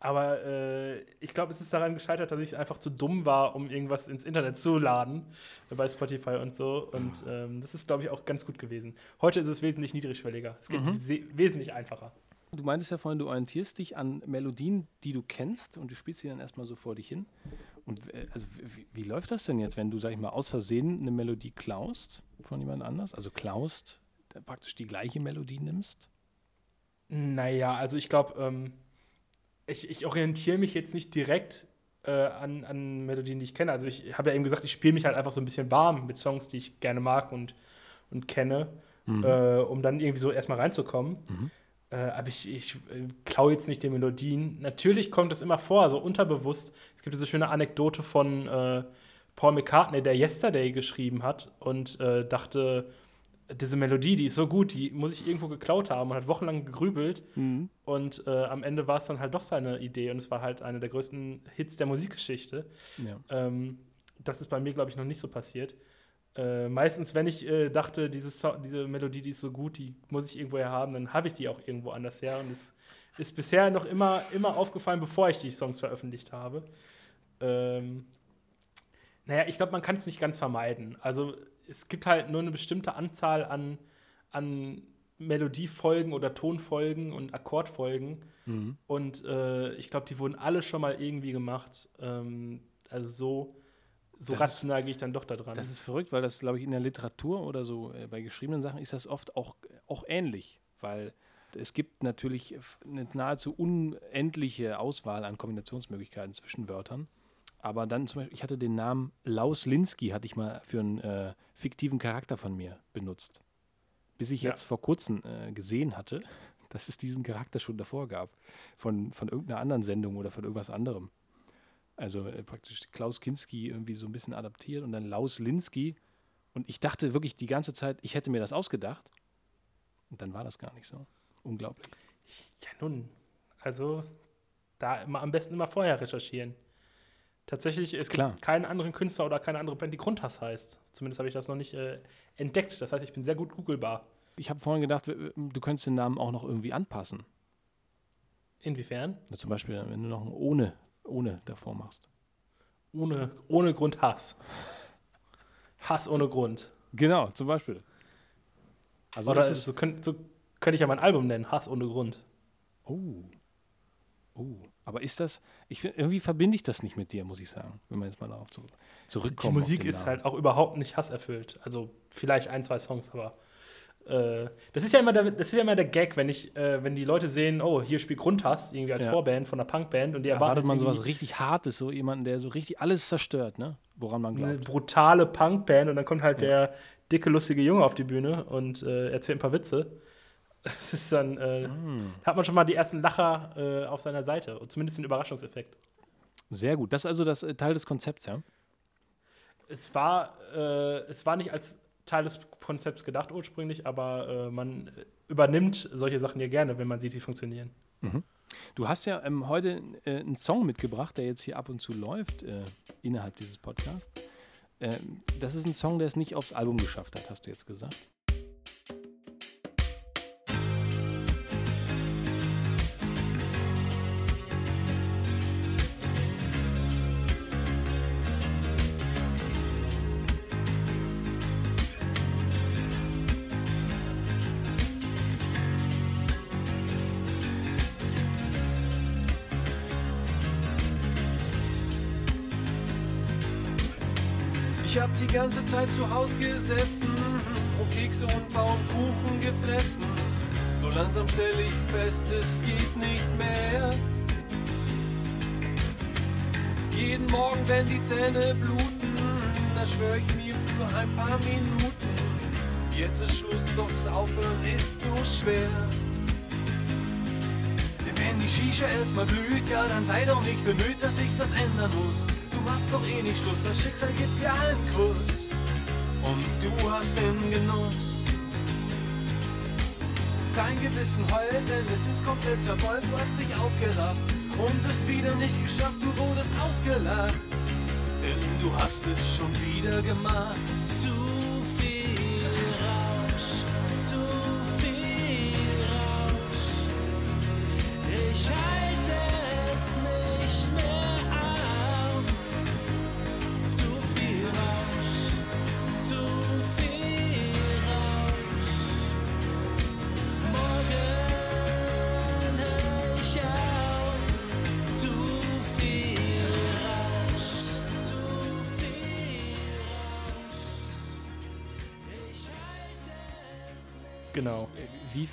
Aber äh, ich glaube, es ist daran gescheitert, dass ich einfach zu dumm war, um irgendwas ins Internet zu laden bei Spotify und so. Und ähm, das ist, glaube ich, auch ganz gut gewesen. Heute ist es wesentlich niedrigschwelliger. Es geht Mhm. se- wesentlich einfacher. Du meintest ja vorhin, du orientierst dich an Melodien, die du kennst und du spielst sie dann erstmal so vor dich hin. Und also wie, wie läuft das denn jetzt, wenn du, sag ich mal, aus Versehen eine Melodie klaust von jemand anders? Also klaust, äh, praktisch die gleiche Melodie nimmst? Naja, also ich glaube, ähm, ich, ich orientiere mich jetzt nicht direkt äh, an, an Melodien, die ich kenne. Also ich habe ja eben gesagt, ich spiele mich halt einfach so ein bisschen warm mit Songs, die ich gerne mag und, und kenne, Mhm. äh, um dann irgendwie so erstmal reinzukommen. Mhm. Äh, aber ich, ich äh, klaue jetzt nicht die Melodien. Natürlich kommt es immer vor, so unterbewusst. Es gibt diese schöne Anekdote von äh, Paul McCartney, der Yesterday geschrieben hat und äh, dachte, diese Melodie, die ist so gut, die muss ich irgendwo geklaut haben und hat wochenlang gegrübelt. Mhm. Und äh, am Ende war es dann halt doch seine Idee und es war halt einer der größten Hits der Musikgeschichte. Ja. Ähm, das ist bei mir, glaube ich, noch nicht so passiert. Äh, meistens, wenn ich äh, dachte, diese, so diese Melodie, die ist so gut, die muss ich irgendwoher haben, dann habe ich die auch irgendwo anders her. Und es ist bisher noch immer, immer aufgefallen, bevor ich die Songs veröffentlicht habe. Ähm, naja, ich glaube, man kann es nicht ganz vermeiden. Also es gibt halt nur eine bestimmte Anzahl an, an Melodiefolgen oder Tonfolgen und Akkordfolgen. Mhm. Und äh, ich glaube, die wurden alle schon mal irgendwie gemacht. Ähm, also so, so Das rational gehe ich dann doch da dran. Das ist verrückt, weil das, glaube ich, in der Literatur oder so äh, bei geschriebenen Sachen ist das oft auch, auch ähnlich, weil es gibt natürlich eine nahezu unendliche Auswahl an Kombinationsmöglichkeiten zwischen Wörtern. Aber dann zum Beispiel, ich hatte den Namen Laus Linsky, hatte ich mal für einen äh, fiktiven Charakter von mir benutzt. Bis ich Ja. jetzt vor kurzem äh, gesehen hatte, [LAUGHS] dass es diesen Charakter schon davor gab. Von, von irgendeiner anderen Sendung oder von irgendwas anderem. Also äh, praktisch Klaus Kinski irgendwie so ein bisschen adaptiert und dann Laus Linsky. Und ich dachte wirklich die ganze Zeit, ich hätte mir das ausgedacht. Und dann war das gar nicht so. Unglaublich. ja, nun. Also da immer, am besten immer vorher recherchieren. Tatsächlich, es Klar. gibt keinen anderen Künstler oder keine andere Band, die Grundhass heißt. Zumindest habe ich das noch nicht äh, entdeckt. Das heißt, ich bin sehr gut googelbar. Ich habe vorhin gedacht, du könntest den Namen auch noch irgendwie anpassen. Inwiefern? Na, zum Beispiel, wenn du noch ein ohne, ohne davor machst. Ohne, ohne Grund Hass. Hass ohne Grund. Genau, zum Beispiel. Also Oder das ist, so, könnt, so könnte ich ja mein Album nennen, Hass ohne Grund. oh. Oh. Aber ist das, ich irgendwie verbinde ich das nicht mit dir, muss ich sagen, wenn man jetzt mal darauf zurück, Die zurückkommt. auf Musik ist halt auch überhaupt nicht hasserfüllt. Also vielleicht ein, zwei Songs, aber Äh, das, ist ja immer der, das ist ja immer der Gag, wenn, ich, äh, wenn die Leute sehen, oh, hier spielt Grundhass, irgendwie als Ja. Vorband von einer Punkband und die erwarten Erwartet man sowas richtig Hartes, so jemanden, der so richtig alles zerstört, ne? Woran man eine glaubt. brutale Punkband und dann kommt halt der dicke, lustige Junge auf die Bühne und äh, erzählt ein paar Witze. [LAUGHS] Das ist dann, da hat man schon mal die ersten Lacher äh, auf seiner Seite. Und zumindest den Überraschungseffekt. Sehr gut. Das ist also das Teil des Konzepts, ja? Es war, es war nicht als Teil des Konzepts gedacht ursprünglich, aber äh, man übernimmt solche Sachen ja gerne, wenn man sieht, sie funktionieren. Du hast ja ähm, heute äh, einen Song mitgebracht, der jetzt hier ab und zu läuft, äh, innerhalb dieses Podcasts. Ähm, das ist ein Song, der es nicht aufs Album geschafft hat, hast du jetzt gesagt. Ich hab die ganze Zeit zu Haus gesessen und Kekse und Pfannkuchen gefressen. So langsam stell ich fest, es geht nicht mehr. Jeden Morgen, wenn die Zähne bluten, da schwör ich mir für ein paar Minuten. Jetzt ist Schluss, doch das Aufhören ist so schwer. Denn wenn die Shisha erstmal blüht, ja, dann sei doch nicht bemüht, dass ich das ändern muss. Du hast doch eh nicht Schluss, das Schicksal gibt dir einen Kuss. Und du hast den Genuss. Dein Gewissen heult, denn es ist komplett zerbeult, du hast dich aufgerafft und es wieder nicht geschafft, du wurdest ausgelacht. Denn du hast es schon wieder gemacht.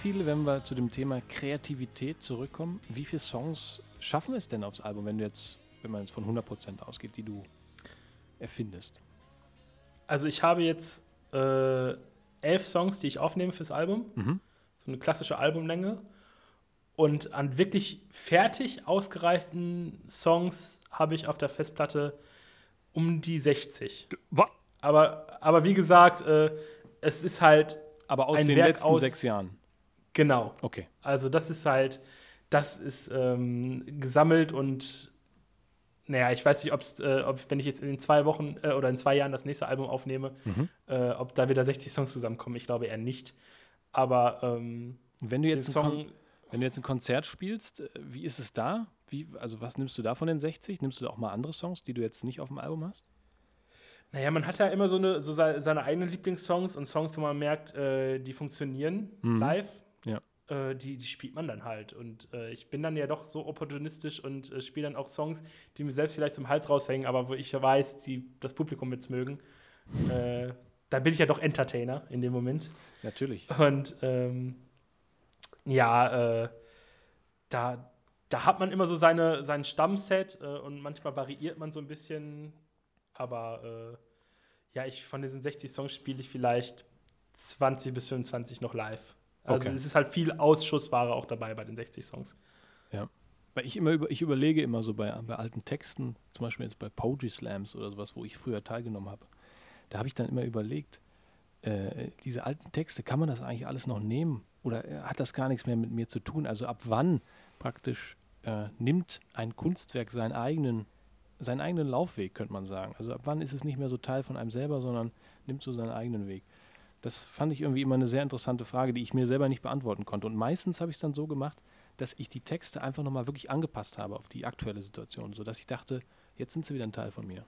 Viele, wenn wir zu dem Thema Kreativität zurückkommen, wie viele Songs schaffen es denn aufs Album, wenn du jetzt, wenn man jetzt von 100% ausgeht, die du erfindest? Also ich habe jetzt äh, elf Songs, die ich aufnehme fürs Album. Mhm. So eine klassische Albumlänge. Und an wirklich fertig ausgereiften Songs habe ich auf der Festplatte um die 60. Wa- Aber, aber wie gesagt, äh, es ist halt Aber aus Ein den Werk letzten aus- sechs Jahren. Genau. Okay. Also das ist halt, das ist ähm, gesammelt und naja, ich weiß nicht, ob's, äh, ob wenn ich jetzt in zwei Wochen äh, oder in zwei Jahren das nächste Album aufnehme, äh, ob da wieder 60 Songs zusammenkommen. Ich glaube eher nicht. Aber ähm, Wenn du jetzt, Song, wenn du jetzt ein Konzert spielst, äh, wie ist es da? Wie, also was nimmst du da von den 60? Nimmst du da auch mal andere Songs, die du jetzt nicht auf dem Album hast? naja, man hat ja immer so, eine, so seine, seine eigenen Lieblingssongs und Songs, wo man merkt, äh, die funktionieren Mhm. live. Äh, die, die spielt man dann halt. Und äh, ich bin dann ja doch so opportunistisch und äh, spiele dann auch Songs, die mir selbst vielleicht zum Hals raushängen, aber wo ich weiß, die das Publikum jetzt mögen. äh, da bin ich ja doch Entertainer in dem Moment. Natürlich. Und ähm, ja, äh, da, da hat man immer so seine, sein Stammset äh, und manchmal variiert man so ein bisschen. Aber ja, ich von diesen 60 Songs spiele ich vielleicht 20 bis 25 noch live. Also Okay. es ist halt viel Ausschussware auch dabei bei den 60 Songs. Weil ich immer über, ich überlege immer so bei, bei alten Texten, zum Beispiel jetzt bei Poetry Slams oder sowas, wo ich früher teilgenommen habe, da habe ich dann immer überlegt, äh, diese alten Texte, kann man das eigentlich alles noch nehmen? Oder äh, hat das gar nichts mehr mit mir zu tun? Also ab wann praktisch äh, nimmt ein Kunstwerk seinen eigenen, seinen eigenen Laufweg, könnte man sagen. Also ab wann ist es nicht mehr so Teil von einem selber, sondern nimmt so seinen eigenen Weg. Das fand ich irgendwie immer eine sehr interessante Frage, die ich mir selber nicht beantworten konnte. Und meistens habe ich es dann so gemacht, dass ich die Texte einfach nochmal wirklich angepasst habe auf die aktuelle Situation, sodass ich dachte, jetzt sind sie wieder ein Teil von mir.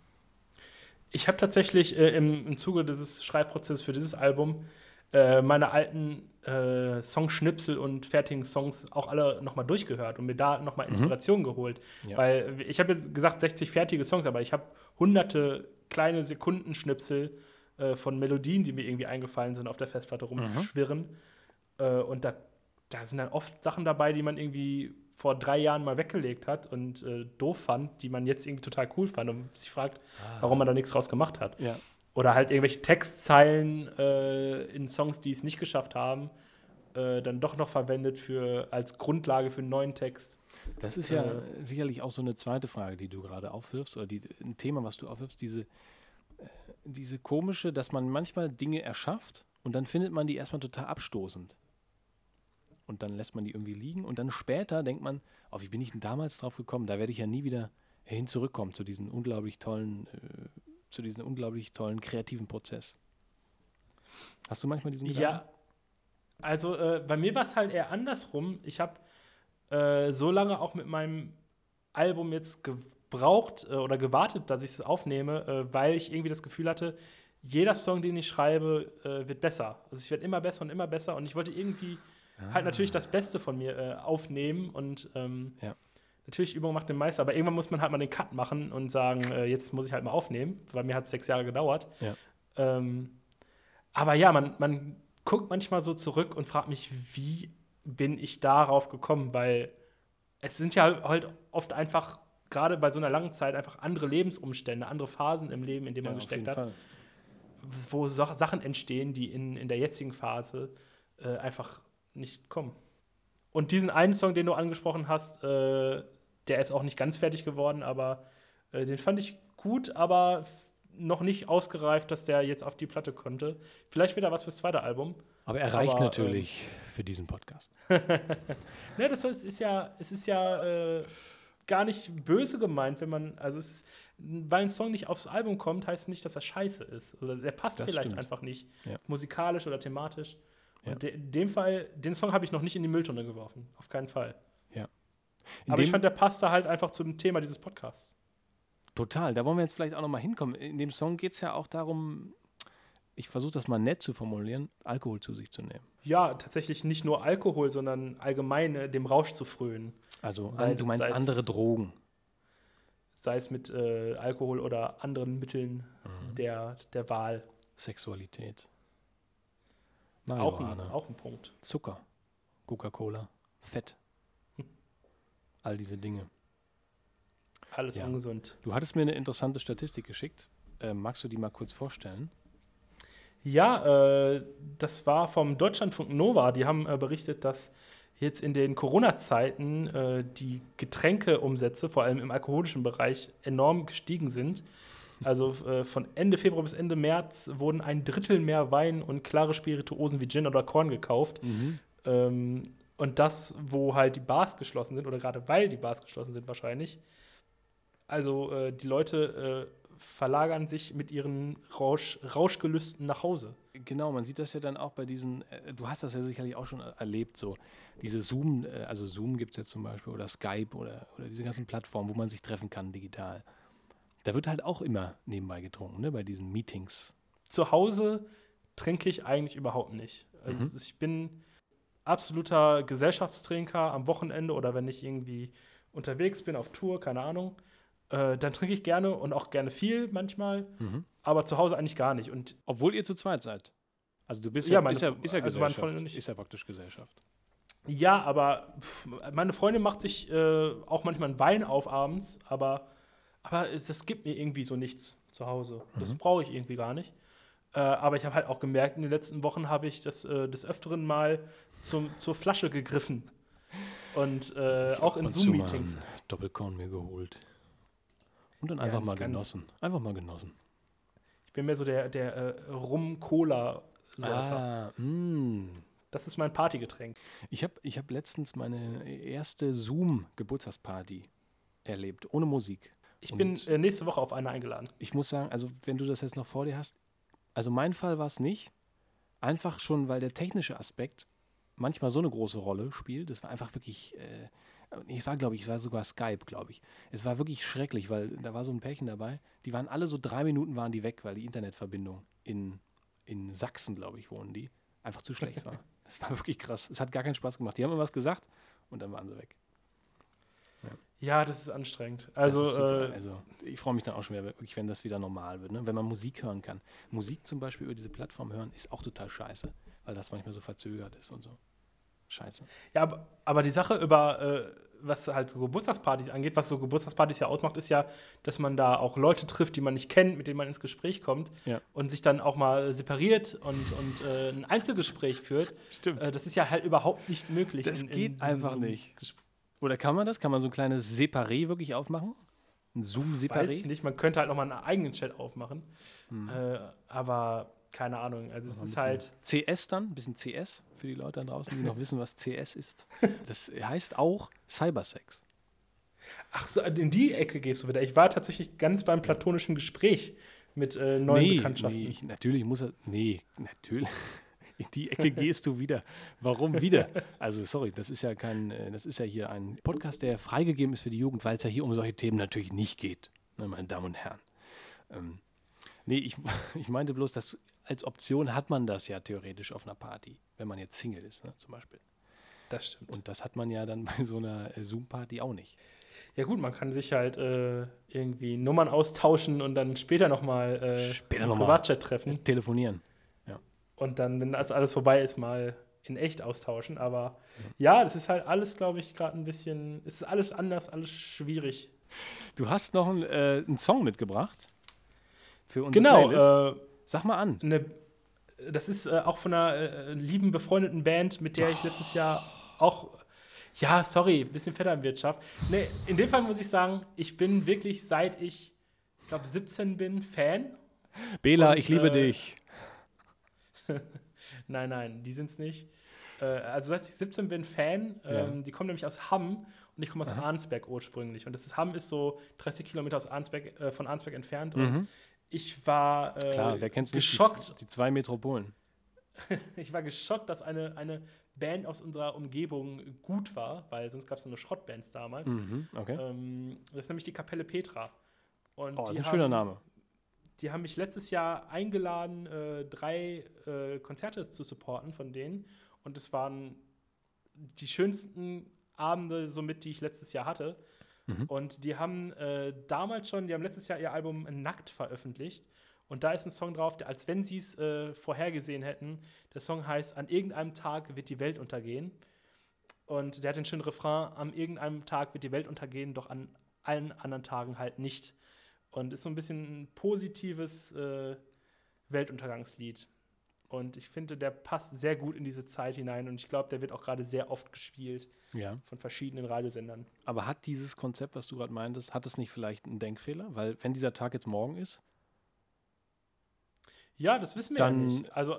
Ich habe tatsächlich äh, im, im Zuge dieses Schreibprozesses für dieses Album äh, meine alten äh, Songschnipsel und fertigen Songs auch alle nochmal durchgehört und mir da nochmal Inspiration geholt. Ja. Weil ich habe jetzt gesagt 60 fertige Songs, aber ich habe hunderte kleine Sekundenschnipsel äh, von Melodien, die mir irgendwie eingefallen sind, auf der Festplatte rumschwirren. Äh, und da, da sind dann oft Sachen dabei, die man irgendwie vor drei Jahren mal weggelegt hat und äh, doof fand, die man jetzt irgendwie total cool fand und sich fragt, warum man da nichts draus gemacht hat. Ja. Oder halt irgendwelche Textzeilen äh, in Songs, die es nicht geschafft haben, äh, dann doch noch verwendet für, als Grundlage für einen neuen Text. Das ist ja sicherlich auch so eine zweite Frage, die du gerade aufwirfst, oder die, ein Thema, was du aufwirfst, diese, äh, diese komische, dass man manchmal Dinge erschafft und dann findet man die erstmal total abstoßend. Und dann lässt man die irgendwie liegen und dann später denkt man, oh, wie bin ich denn damals drauf gekommen? Da werde ich ja nie wieder hin zurückkommen zu diesen unglaublich tollen, äh, zu diesem unglaublich tollen kreativen Prozess. Hast du manchmal diesen Gedanken? Ja, also äh, bei mir war es halt eher andersrum. Ich habe äh, so lange auch mit meinem Album jetzt gebraucht äh, oder gewartet, dass ich es aufnehme, äh, weil ich irgendwie das Gefühl hatte, jeder Song, den ich schreibe, äh, wird besser. Also ich werde immer besser und immer besser und ich wollte irgendwie halt natürlich das Beste von mir äh, aufnehmen und ähm, Ja. natürlich Übung macht den Meister, aber irgendwann muss man halt mal den Cut machen und sagen, äh, jetzt muss ich halt mal aufnehmen, weil mir hat es sechs Jahre gedauert. Ja. Ähm, aber ja, man, man guckt manchmal so zurück und fragt mich, wie bin ich darauf gekommen, weil es sind ja halt oft einfach, gerade bei so einer langen Zeit, einfach andere Lebensumstände, andere Phasen im Leben, in denen Ja, man auf gesteckt hat, Fall. wo Sa Sachen entstehen, die in, in der jetzigen Phase äh, einfach nicht kommen. Und diesen einen Song, den du angesprochen hast, äh, der ist auch nicht ganz fertig geworden, aber äh, den fand ich gut, aber noch nicht ausgereift, dass der jetzt auf die Platte konnte. Vielleicht wieder was fürs zweite Album. Aber er reicht Aber, natürlich für diesen Podcast. [LAUGHS] Ne, das ist ja, es ist ja äh, gar nicht böse gemeint, wenn man, also es ist, weil ein Song nicht aufs Album kommt, heißt nicht, dass er scheiße ist. Oder der passt Das vielleicht stimmt. einfach nicht, Ja. musikalisch oder thematisch. Ja. Und de, in dem Fall, den Song habe ich noch nicht in die Mülltonne geworfen, auf keinen Fall. In Aber ich fand, der passte halt einfach zu dem Thema dieses Podcasts. Total, da wollen wir jetzt vielleicht auch nochmal hinkommen. In dem Song geht es ja auch darum, ich versuche das mal nett zu formulieren, Alkohol zu sich zu nehmen. Ja, tatsächlich nicht nur Alkohol, sondern allgemein äh, dem Rausch zu frönen. Also Weil du meinst andere Drogen. Sei es mit äh, Alkohol oder anderen Mitteln Mhm. der, der Wahl. Sexualität. Auch ein, auch ein Punkt. Zucker, Coca-Cola, Fett. All diese Dinge. Alles Ja. ungesund. Du hattest mir eine interessante Statistik geschickt. Äh, magst du die mal kurz vorstellen? Ja, äh, das war vom Deutschlandfunk Nova. Die haben äh, berichtet, dass jetzt in den Corona-Zeiten äh, die Getränkeumsätze, vor allem im alkoholischen Bereich, enorm gestiegen sind. Also äh, von Ende Februar bis Ende März wurden ein Drittel mehr Wein und klare Spirituosen wie Gin oder Korn gekauft. Ähm, und das, wo halt die Bars geschlossen sind, oder gerade weil die Bars geschlossen sind wahrscheinlich. Also äh, die Leute äh, verlagern sich mit ihren Rausch, Rauschgelüsten nach Hause. Genau, man sieht das ja dann auch bei diesen, äh, du hast das ja sicherlich auch schon er- erlebt, so diese Zoom, äh, also Zoom gibt es jetzt zum Beispiel oder Skype oder, oder diese ganzen Plattformen, wo man sich treffen kann digital. Da wird halt auch immer nebenbei getrunken, ne, bei diesen Meetings. Zu Hause trinke ich eigentlich überhaupt nicht. Also Mhm. ich bin absoluter Gesellschaftstrinker am Wochenende oder wenn ich irgendwie unterwegs bin auf Tour, keine Ahnung. Äh, dann trinke ich gerne und auch gerne viel manchmal, aber zu Hause eigentlich gar nicht. Und Obwohl ihr zu zweit seid. Also du bist Ja, ja, meine ist ja, ist ja also Gesellschaft. Ist ja praktisch Gesellschaft. Ja, aber pff, meine Freundin macht sich äh, auch manchmal einen Wein auf abends, aber, aber das gibt mir irgendwie so nichts zu Hause. Das brauche ich irgendwie gar nicht. Äh, aber ich habe halt auch gemerkt, in den letzten Wochen habe ich das äh, des Öfteren mal zum, zur Flasche gegriffen. Und äh, auch in Zoom-Meetings. Doppelkorn mir geholt. Und dann Ja, einfach nicht mal genossen. Einfach mal genossen. Ich bin mehr so der, der äh, Rum-Cola-Säufer. Ah, mh. Das ist mein Partygetränk. Ich habe ich hab letztens meine erste Zoom-Geburtstagsparty erlebt, ohne Musik. Ich Und- bin äh, nächste Woche auf eine eingeladen. Ich muss sagen, also wenn du das jetzt noch vor dir hast, also mein Fall war es nicht. Einfach schon, weil der technische Aspekt manchmal so eine große Rolle spielt. Das war einfach wirklich, äh, es war, glaube ich, es war sogar Skype, glaube ich. Es war wirklich schrecklich, weil da war so ein Pärchen dabei, die waren alle so drei Minuten waren die weg, weil die Internetverbindung in, in Sachsen, glaube ich, wohnen die, einfach zu schlecht war. [LAUGHS] Das war wirklich krass. Es hat gar keinen Spaß gemacht. Die haben immer was gesagt und dann waren sie weg. Ja, das ist anstrengend. Also, ist super. äh, also ich freue mich dann auch schon wieder, wirklich, wenn das wieder normal wird. Ne? Wenn man Musik hören kann. Musik zum Beispiel über diese Plattform hören ist auch total scheiße, weil das manchmal so verzögert ist und so. Scheiße. Ja, aber, aber die Sache über, äh, was halt so Geburtstagspartys angeht, was so Geburtstagspartys ja ausmacht, ist ja, dass man da auch Leute trifft, die man nicht kennt, mit denen man ins Gespräch kommt Ja. und sich dann auch mal separiert und, und äh, ein Einzelgespräch führt. Stimmt. Äh, das ist ja halt überhaupt nicht möglich. Das in- in geht diesem einfach Zoom- nicht. Gespr- Oder kann man das? Kann man so ein kleines Separé wirklich aufmachen? Ein Weiß ich Zoom-Separé? nicht. Man könnte halt noch mal einen eigenen Chat aufmachen. Äh, aber keine Ahnung. Also es ist halt. CS dann, ein bisschen CS für die Leute da draußen, die noch wissen, was CS ist. [LAUGHS] Das heißt auch Cybersex. Ach so, in die Ecke gehst du wieder. Ich war tatsächlich ganz beim platonischen Gespräch mit äh, neuen Bekanntschaften. nee ich, natürlich muss er. Nee, natürlich. [LAUGHS] In die Ecke gehst du wieder. Warum wieder? Also, sorry, das ist ja kein, äh, das ist ja hier ein Podcast, der freigegeben ist für die Jugend, weil es ja hier um solche Themen natürlich nicht geht, ne, meine Damen und Herren. Ähm, nee, ich, [LAUGHS] ich meinte bloß, dass als Option hat man das ja theoretisch auf einer Party, wenn man jetzt Single ist, ne, zum Beispiel. Das stimmt. Und das hat man ja dann [LAUGHS] bei so einer äh, Zoom-Party auch nicht. Ja gut, man kann sich halt äh, irgendwie Nummern austauschen und dann später nochmal äh, Später noch. Privatchat treffen Telefonieren. und dann, wenn das alles vorbei ist, mal in echt austauschen. Aber ja, das ist halt alles, glaube ich, gerade ein bisschen, es ist alles anders, alles schwierig. Du hast noch einen, äh, einen Song mitgebracht für unsere Genau, Playlist. äh, Sag mal an. eine, das ist äh, auch von einer äh, lieben befreundeten Band, mit der ich letztes Jahr auch. Ja, sorry, ein bisschen Vetternwirtschaft. Nee, in dem Fall muss ich sagen, ich bin wirklich seit ich, ich glaube, 17 bin, Fan. Bela, und, ich liebe äh, dich. [LAUGHS] Nein, nein, die sind's nicht. Äh, also seit ich 17 bin, Fan. Ja. Ähm, die kommen nämlich aus Hamm und ich komme aus Arnsberg ursprünglich. Und das ist, Hamm ist so 30 Kilometer aus Arnsberg, äh, von Arnsberg entfernt. Und ich war äh. Klar, wer kennt's nicht? Die, geschockt. z- die zwei Metropolen. [LAUGHS] Ich war geschockt, dass eine, eine Band aus unserer Umgebung gut war, weil sonst gab es nur Schrottbands damals. Mhm, okay. Ähm, das ist nämlich die Kapelle Petra. Und oh, das die ist ein schöner haben- Name. Die haben mich letztes Jahr eingeladen, äh, drei äh, Konzerte zu supporten von denen. Und es waren die schönsten Abende, somit, die ich letztes Jahr hatte. Mhm. Und die haben äh, damals schon, die haben letztes Jahr ihr Album Nackt veröffentlicht. Und da ist ein Song drauf, der, als wenn sie es äh, vorhergesehen hätten. Der Song heißt An irgendeinem Tag wird die Welt untergehen. Und der hat den schönen Refrain, an irgendeinem Tag wird die Welt untergehen, doch an allen anderen Tagen halt nicht. Und ist so ein bisschen ein positives äh, Weltuntergangslied. Und ich finde, der passt sehr gut in diese Zeit hinein. Und ich glaube, der wird auch gerade sehr oft gespielt Ja. von verschiedenen Radiosendern. Aber hat dieses Konzept, was du gerade meintest, hat es nicht vielleicht einen Denkfehler? Weil, wenn dieser Tag jetzt morgen ist, Ja, das wissen wir Dann- ja nicht. Also,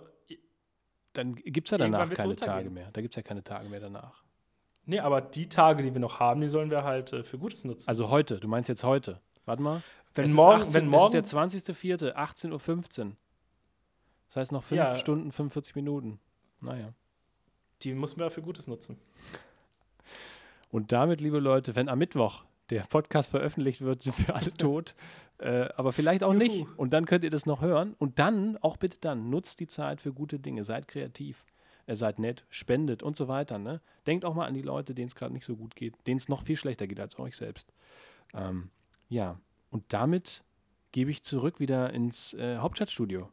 dann gibt es ja danach keine. Tage mehr. Da gibt es ja keine Tage mehr danach. nee, aber die Tage, die wir noch haben, die sollen wir halt äh, für Gutes nutzen. Also heute, du meinst jetzt heute. Warte mal. wenn Es ist morgen, 18, wenn morgen, ist der 20.04., 18.15 Uhr. Das heißt noch 5 Ja. Stunden, 45 Minuten. Naja. die müssen wir für Gutes nutzen. Und damit, liebe Leute, wenn am Mittwoch der Podcast veröffentlicht wird, sind wir alle tot. [LAUGHS] Äh, aber vielleicht auch nicht. Und dann könnt ihr das noch hören. Und dann, auch bitte dann, nutzt die Zeit für gute Dinge. Seid kreativ. Äh, seid nett, spendet und so weiter. Ne? Denkt auch mal an die Leute, denen es gerade nicht so gut geht, denen es noch viel schlechter geht als euch selbst. Ähm, ja, und damit gebe ich zurück wieder ins äh, Hauptstadtstudio.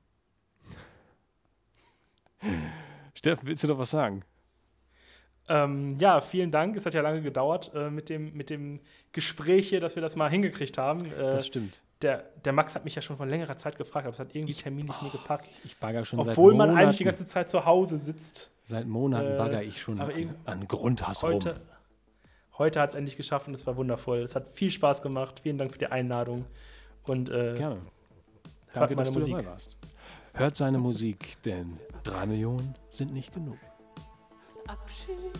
Steffen, willst du noch was sagen? Ähm, ja, vielen Dank. Es hat ja lange gedauert äh, mit, dem, mit dem Gespräch hier, dass wir das mal hingekriegt haben. Äh, Das stimmt. der, der Max hat mich ja schon vor längerer Zeit gefragt, aber es hat irgendwie terminlich nie gepasst. Ich bagger schon Obwohl man eigentlich die ganze Zeit zu Hause sitzt. Seit Monaten Äh, bagger ich schon aber an, an Grundhass rum. Heute, heute hat es endlich geschafft und es war wundervoll. Es hat viel Spaß gemacht. Vielen Dank für die Einladung. Und äh, Gerne. Danke, dass du Musik. dabei warst. Hört seine Musik, denn drei Millionen sind nicht genug. Abschied.